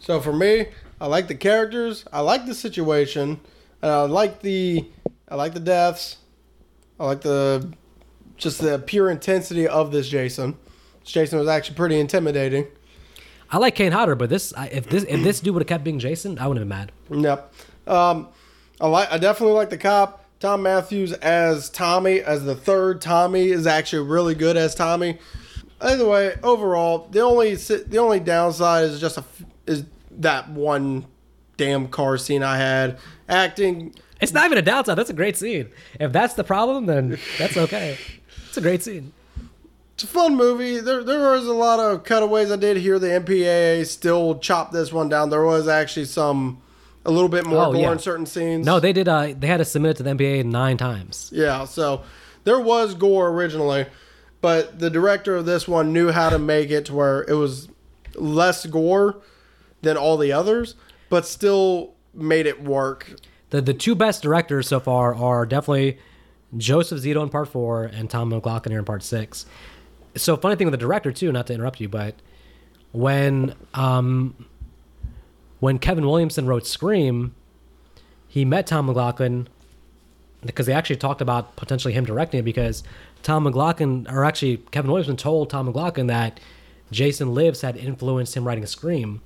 Speaker 1: So for me, I like the characters, I like the situation, and I like the I like the deaths. I like the just the pure intensity of this Jason. This Jason was actually pretty intimidating.
Speaker 2: I like Kane Hodder, but this I- if this if this dude would have kept being Jason, I wouldn't have been mad.
Speaker 1: Yep. Um, I like. I definitely like the cop. Thom Mathews as Tommy, as the third Tommy, is actually really good as Tommy. Either way, overall, the only the only downside is just a is that one damn car scene I had. Acting,
Speaker 2: It's not even a downside. That's a great scene. If that's the problem, then that's okay. It's a great scene.
Speaker 1: it's a fun movie. There there was a lot of cutaways. I did hear the MPAA still chop this one down. There was actually some a little bit more
Speaker 2: Oh,
Speaker 1: gore
Speaker 2: yeah.
Speaker 1: in certain scenes.
Speaker 2: No, they did. Uh, they had to submit it to the MPAA nine times.
Speaker 1: Yeah, so there was gore originally, but the director of this one knew how to make it to where it was less gore than all the others, but still made it work.
Speaker 2: The the two best directors so far are definitely Joseph Zito in part four and Tom McLoughlin here in part six. So funny thing with the director too, not to interrupt you, but when um when Kevin Williamson wrote Scream, he met Tom McLoughlin because they actually talked about potentially him directing it because Tom McLoughlin or actually Kevin Williamson told Tom McLoughlin that Jason Lives had influenced him writing Scream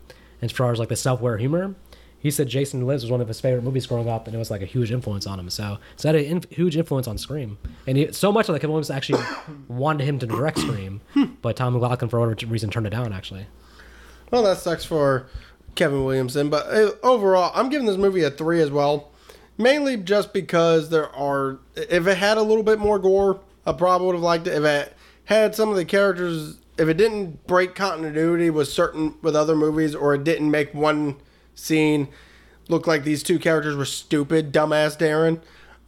Speaker 2: as far as like the self-aware humor. He said Jason Lives was one of his favorite movies growing up, and it was like a huge influence on him. So, so it had a huge influence on Scream, and he, so much that Kevin Williamson actually wanted him to direct Scream, but Tom McLoughlin for whatever reason turned it down. Actually,
Speaker 1: Well, that sucks for Kevin Williamson, but uh, overall, I'm giving this movie a three as well. Mainly just because there are, if it had a little bit more gore, I probably would have liked it. If it had some of the characters, if it didn't break continuity with certain with other movies, or it didn't make one scene look like these two characters were stupid, dumbass Darren,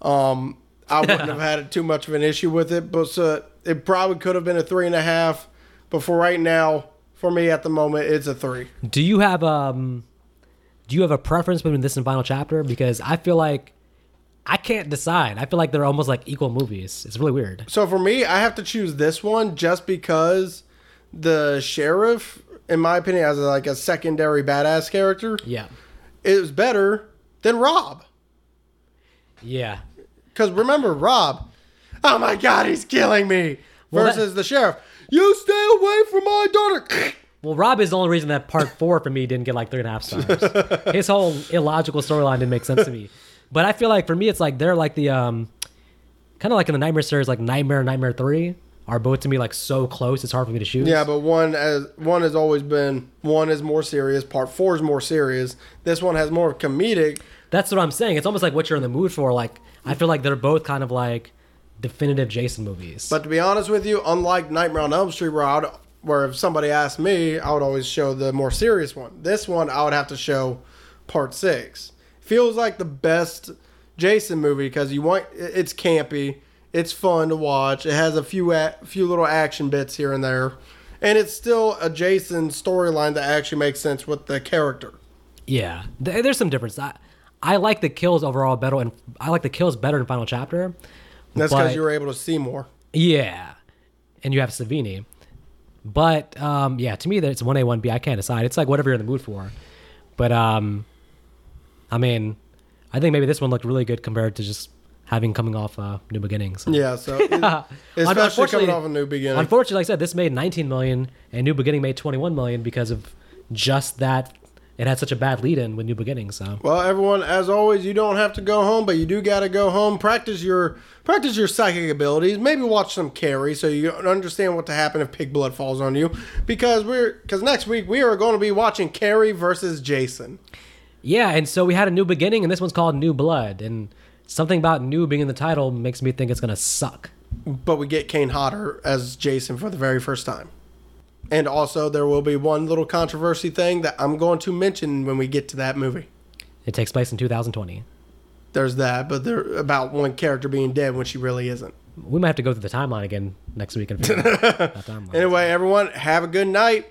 Speaker 1: um, I wouldn't have had too much of an issue with it. But so it probably could have been a three and a half. But for right now, for me at the moment, it's a three.
Speaker 2: do you have um, do you have a preference between this and Final Chapter? Because I feel like I can't decide. I feel like they're almost like equal movies. It's really weird.
Speaker 1: So for me, I have to choose this one just because the sheriff, in my opinion, as like a secondary badass character,
Speaker 2: Yeah,
Speaker 1: is better than Rob.
Speaker 2: yeah.
Speaker 1: Because remember, Rob, oh my god, he's killing me.
Speaker 2: Well, that-
Speaker 1: Versus the sheriff, you stay away from my daughter.
Speaker 2: Well, Rob is the only reason that part four for me didn't get like three and a half stars. His whole illogical storyline didn't make sense to me. But I feel like for me, it's like they're like the um, kind of like in the Nightmare series, like Nightmare, Nightmare Three are both to me like so close. It's hard for me to choose.
Speaker 1: Yeah, but one as one has always been one is more serious. Part four is more serious. This one has more comedic.
Speaker 2: that's what I'm saying. It's almost like what you're in the mood for. Like I feel like they're both kind of like definitive Jason movies.
Speaker 1: But to be honest with you, unlike Nightmare on Elm Street, where I would, where if somebody asked me, I would always show the more serious one. This one, I would have to show part six. Feels like the best Jason movie because you want it's campy, it's fun to watch. It has a few a, few little action bits here and there, and it's still a Jason storyline that actually makes sense with the character.
Speaker 2: yeah, there's some difference. I, I like the kills overall better, and I like the kills better in Final Chapter.
Speaker 1: That's because you were able to see more.
Speaker 2: Yeah, and you have Savini. But um, yeah, to me, that it's one A, one B. I can't decide. It's like whatever you're in the mood for. But um, I mean, I think maybe this one looked really good compared to just having coming off uh, New Beginnings.
Speaker 1: Yeah, so it- especially
Speaker 2: Unfortunately-
Speaker 1: coming off a new beginning.
Speaker 2: Unfortunately, like I said, this made 19 million, and New Beginning made 21 million because of just that. It had such a bad lead in with New Beginnings. So
Speaker 1: Well, everyone, as always, you don't have to go home, but you do got to go home. Practice your practice your psychic abilities. Maybe watch some Carrie so you understand what to happen if pig blood falls on you. Because we're because next week we are going to be watching Carrie versus Jason.
Speaker 2: yeah, and so we had a New Beginning, and this one's called New Blood, and something about new being in the title makes me think it's gonna suck.
Speaker 1: But we get Kane Hodder as Jason for the very first time. And also, there will be one little controversy thing that I'm going to mention when we get to that movie.
Speaker 2: It takes place in 2020.
Speaker 1: There's that, but there about one character being dead when she really isn't.
Speaker 2: We might have to go through the timeline again next week and figure out that timeline.
Speaker 1: Anyway, everyone, have a good night.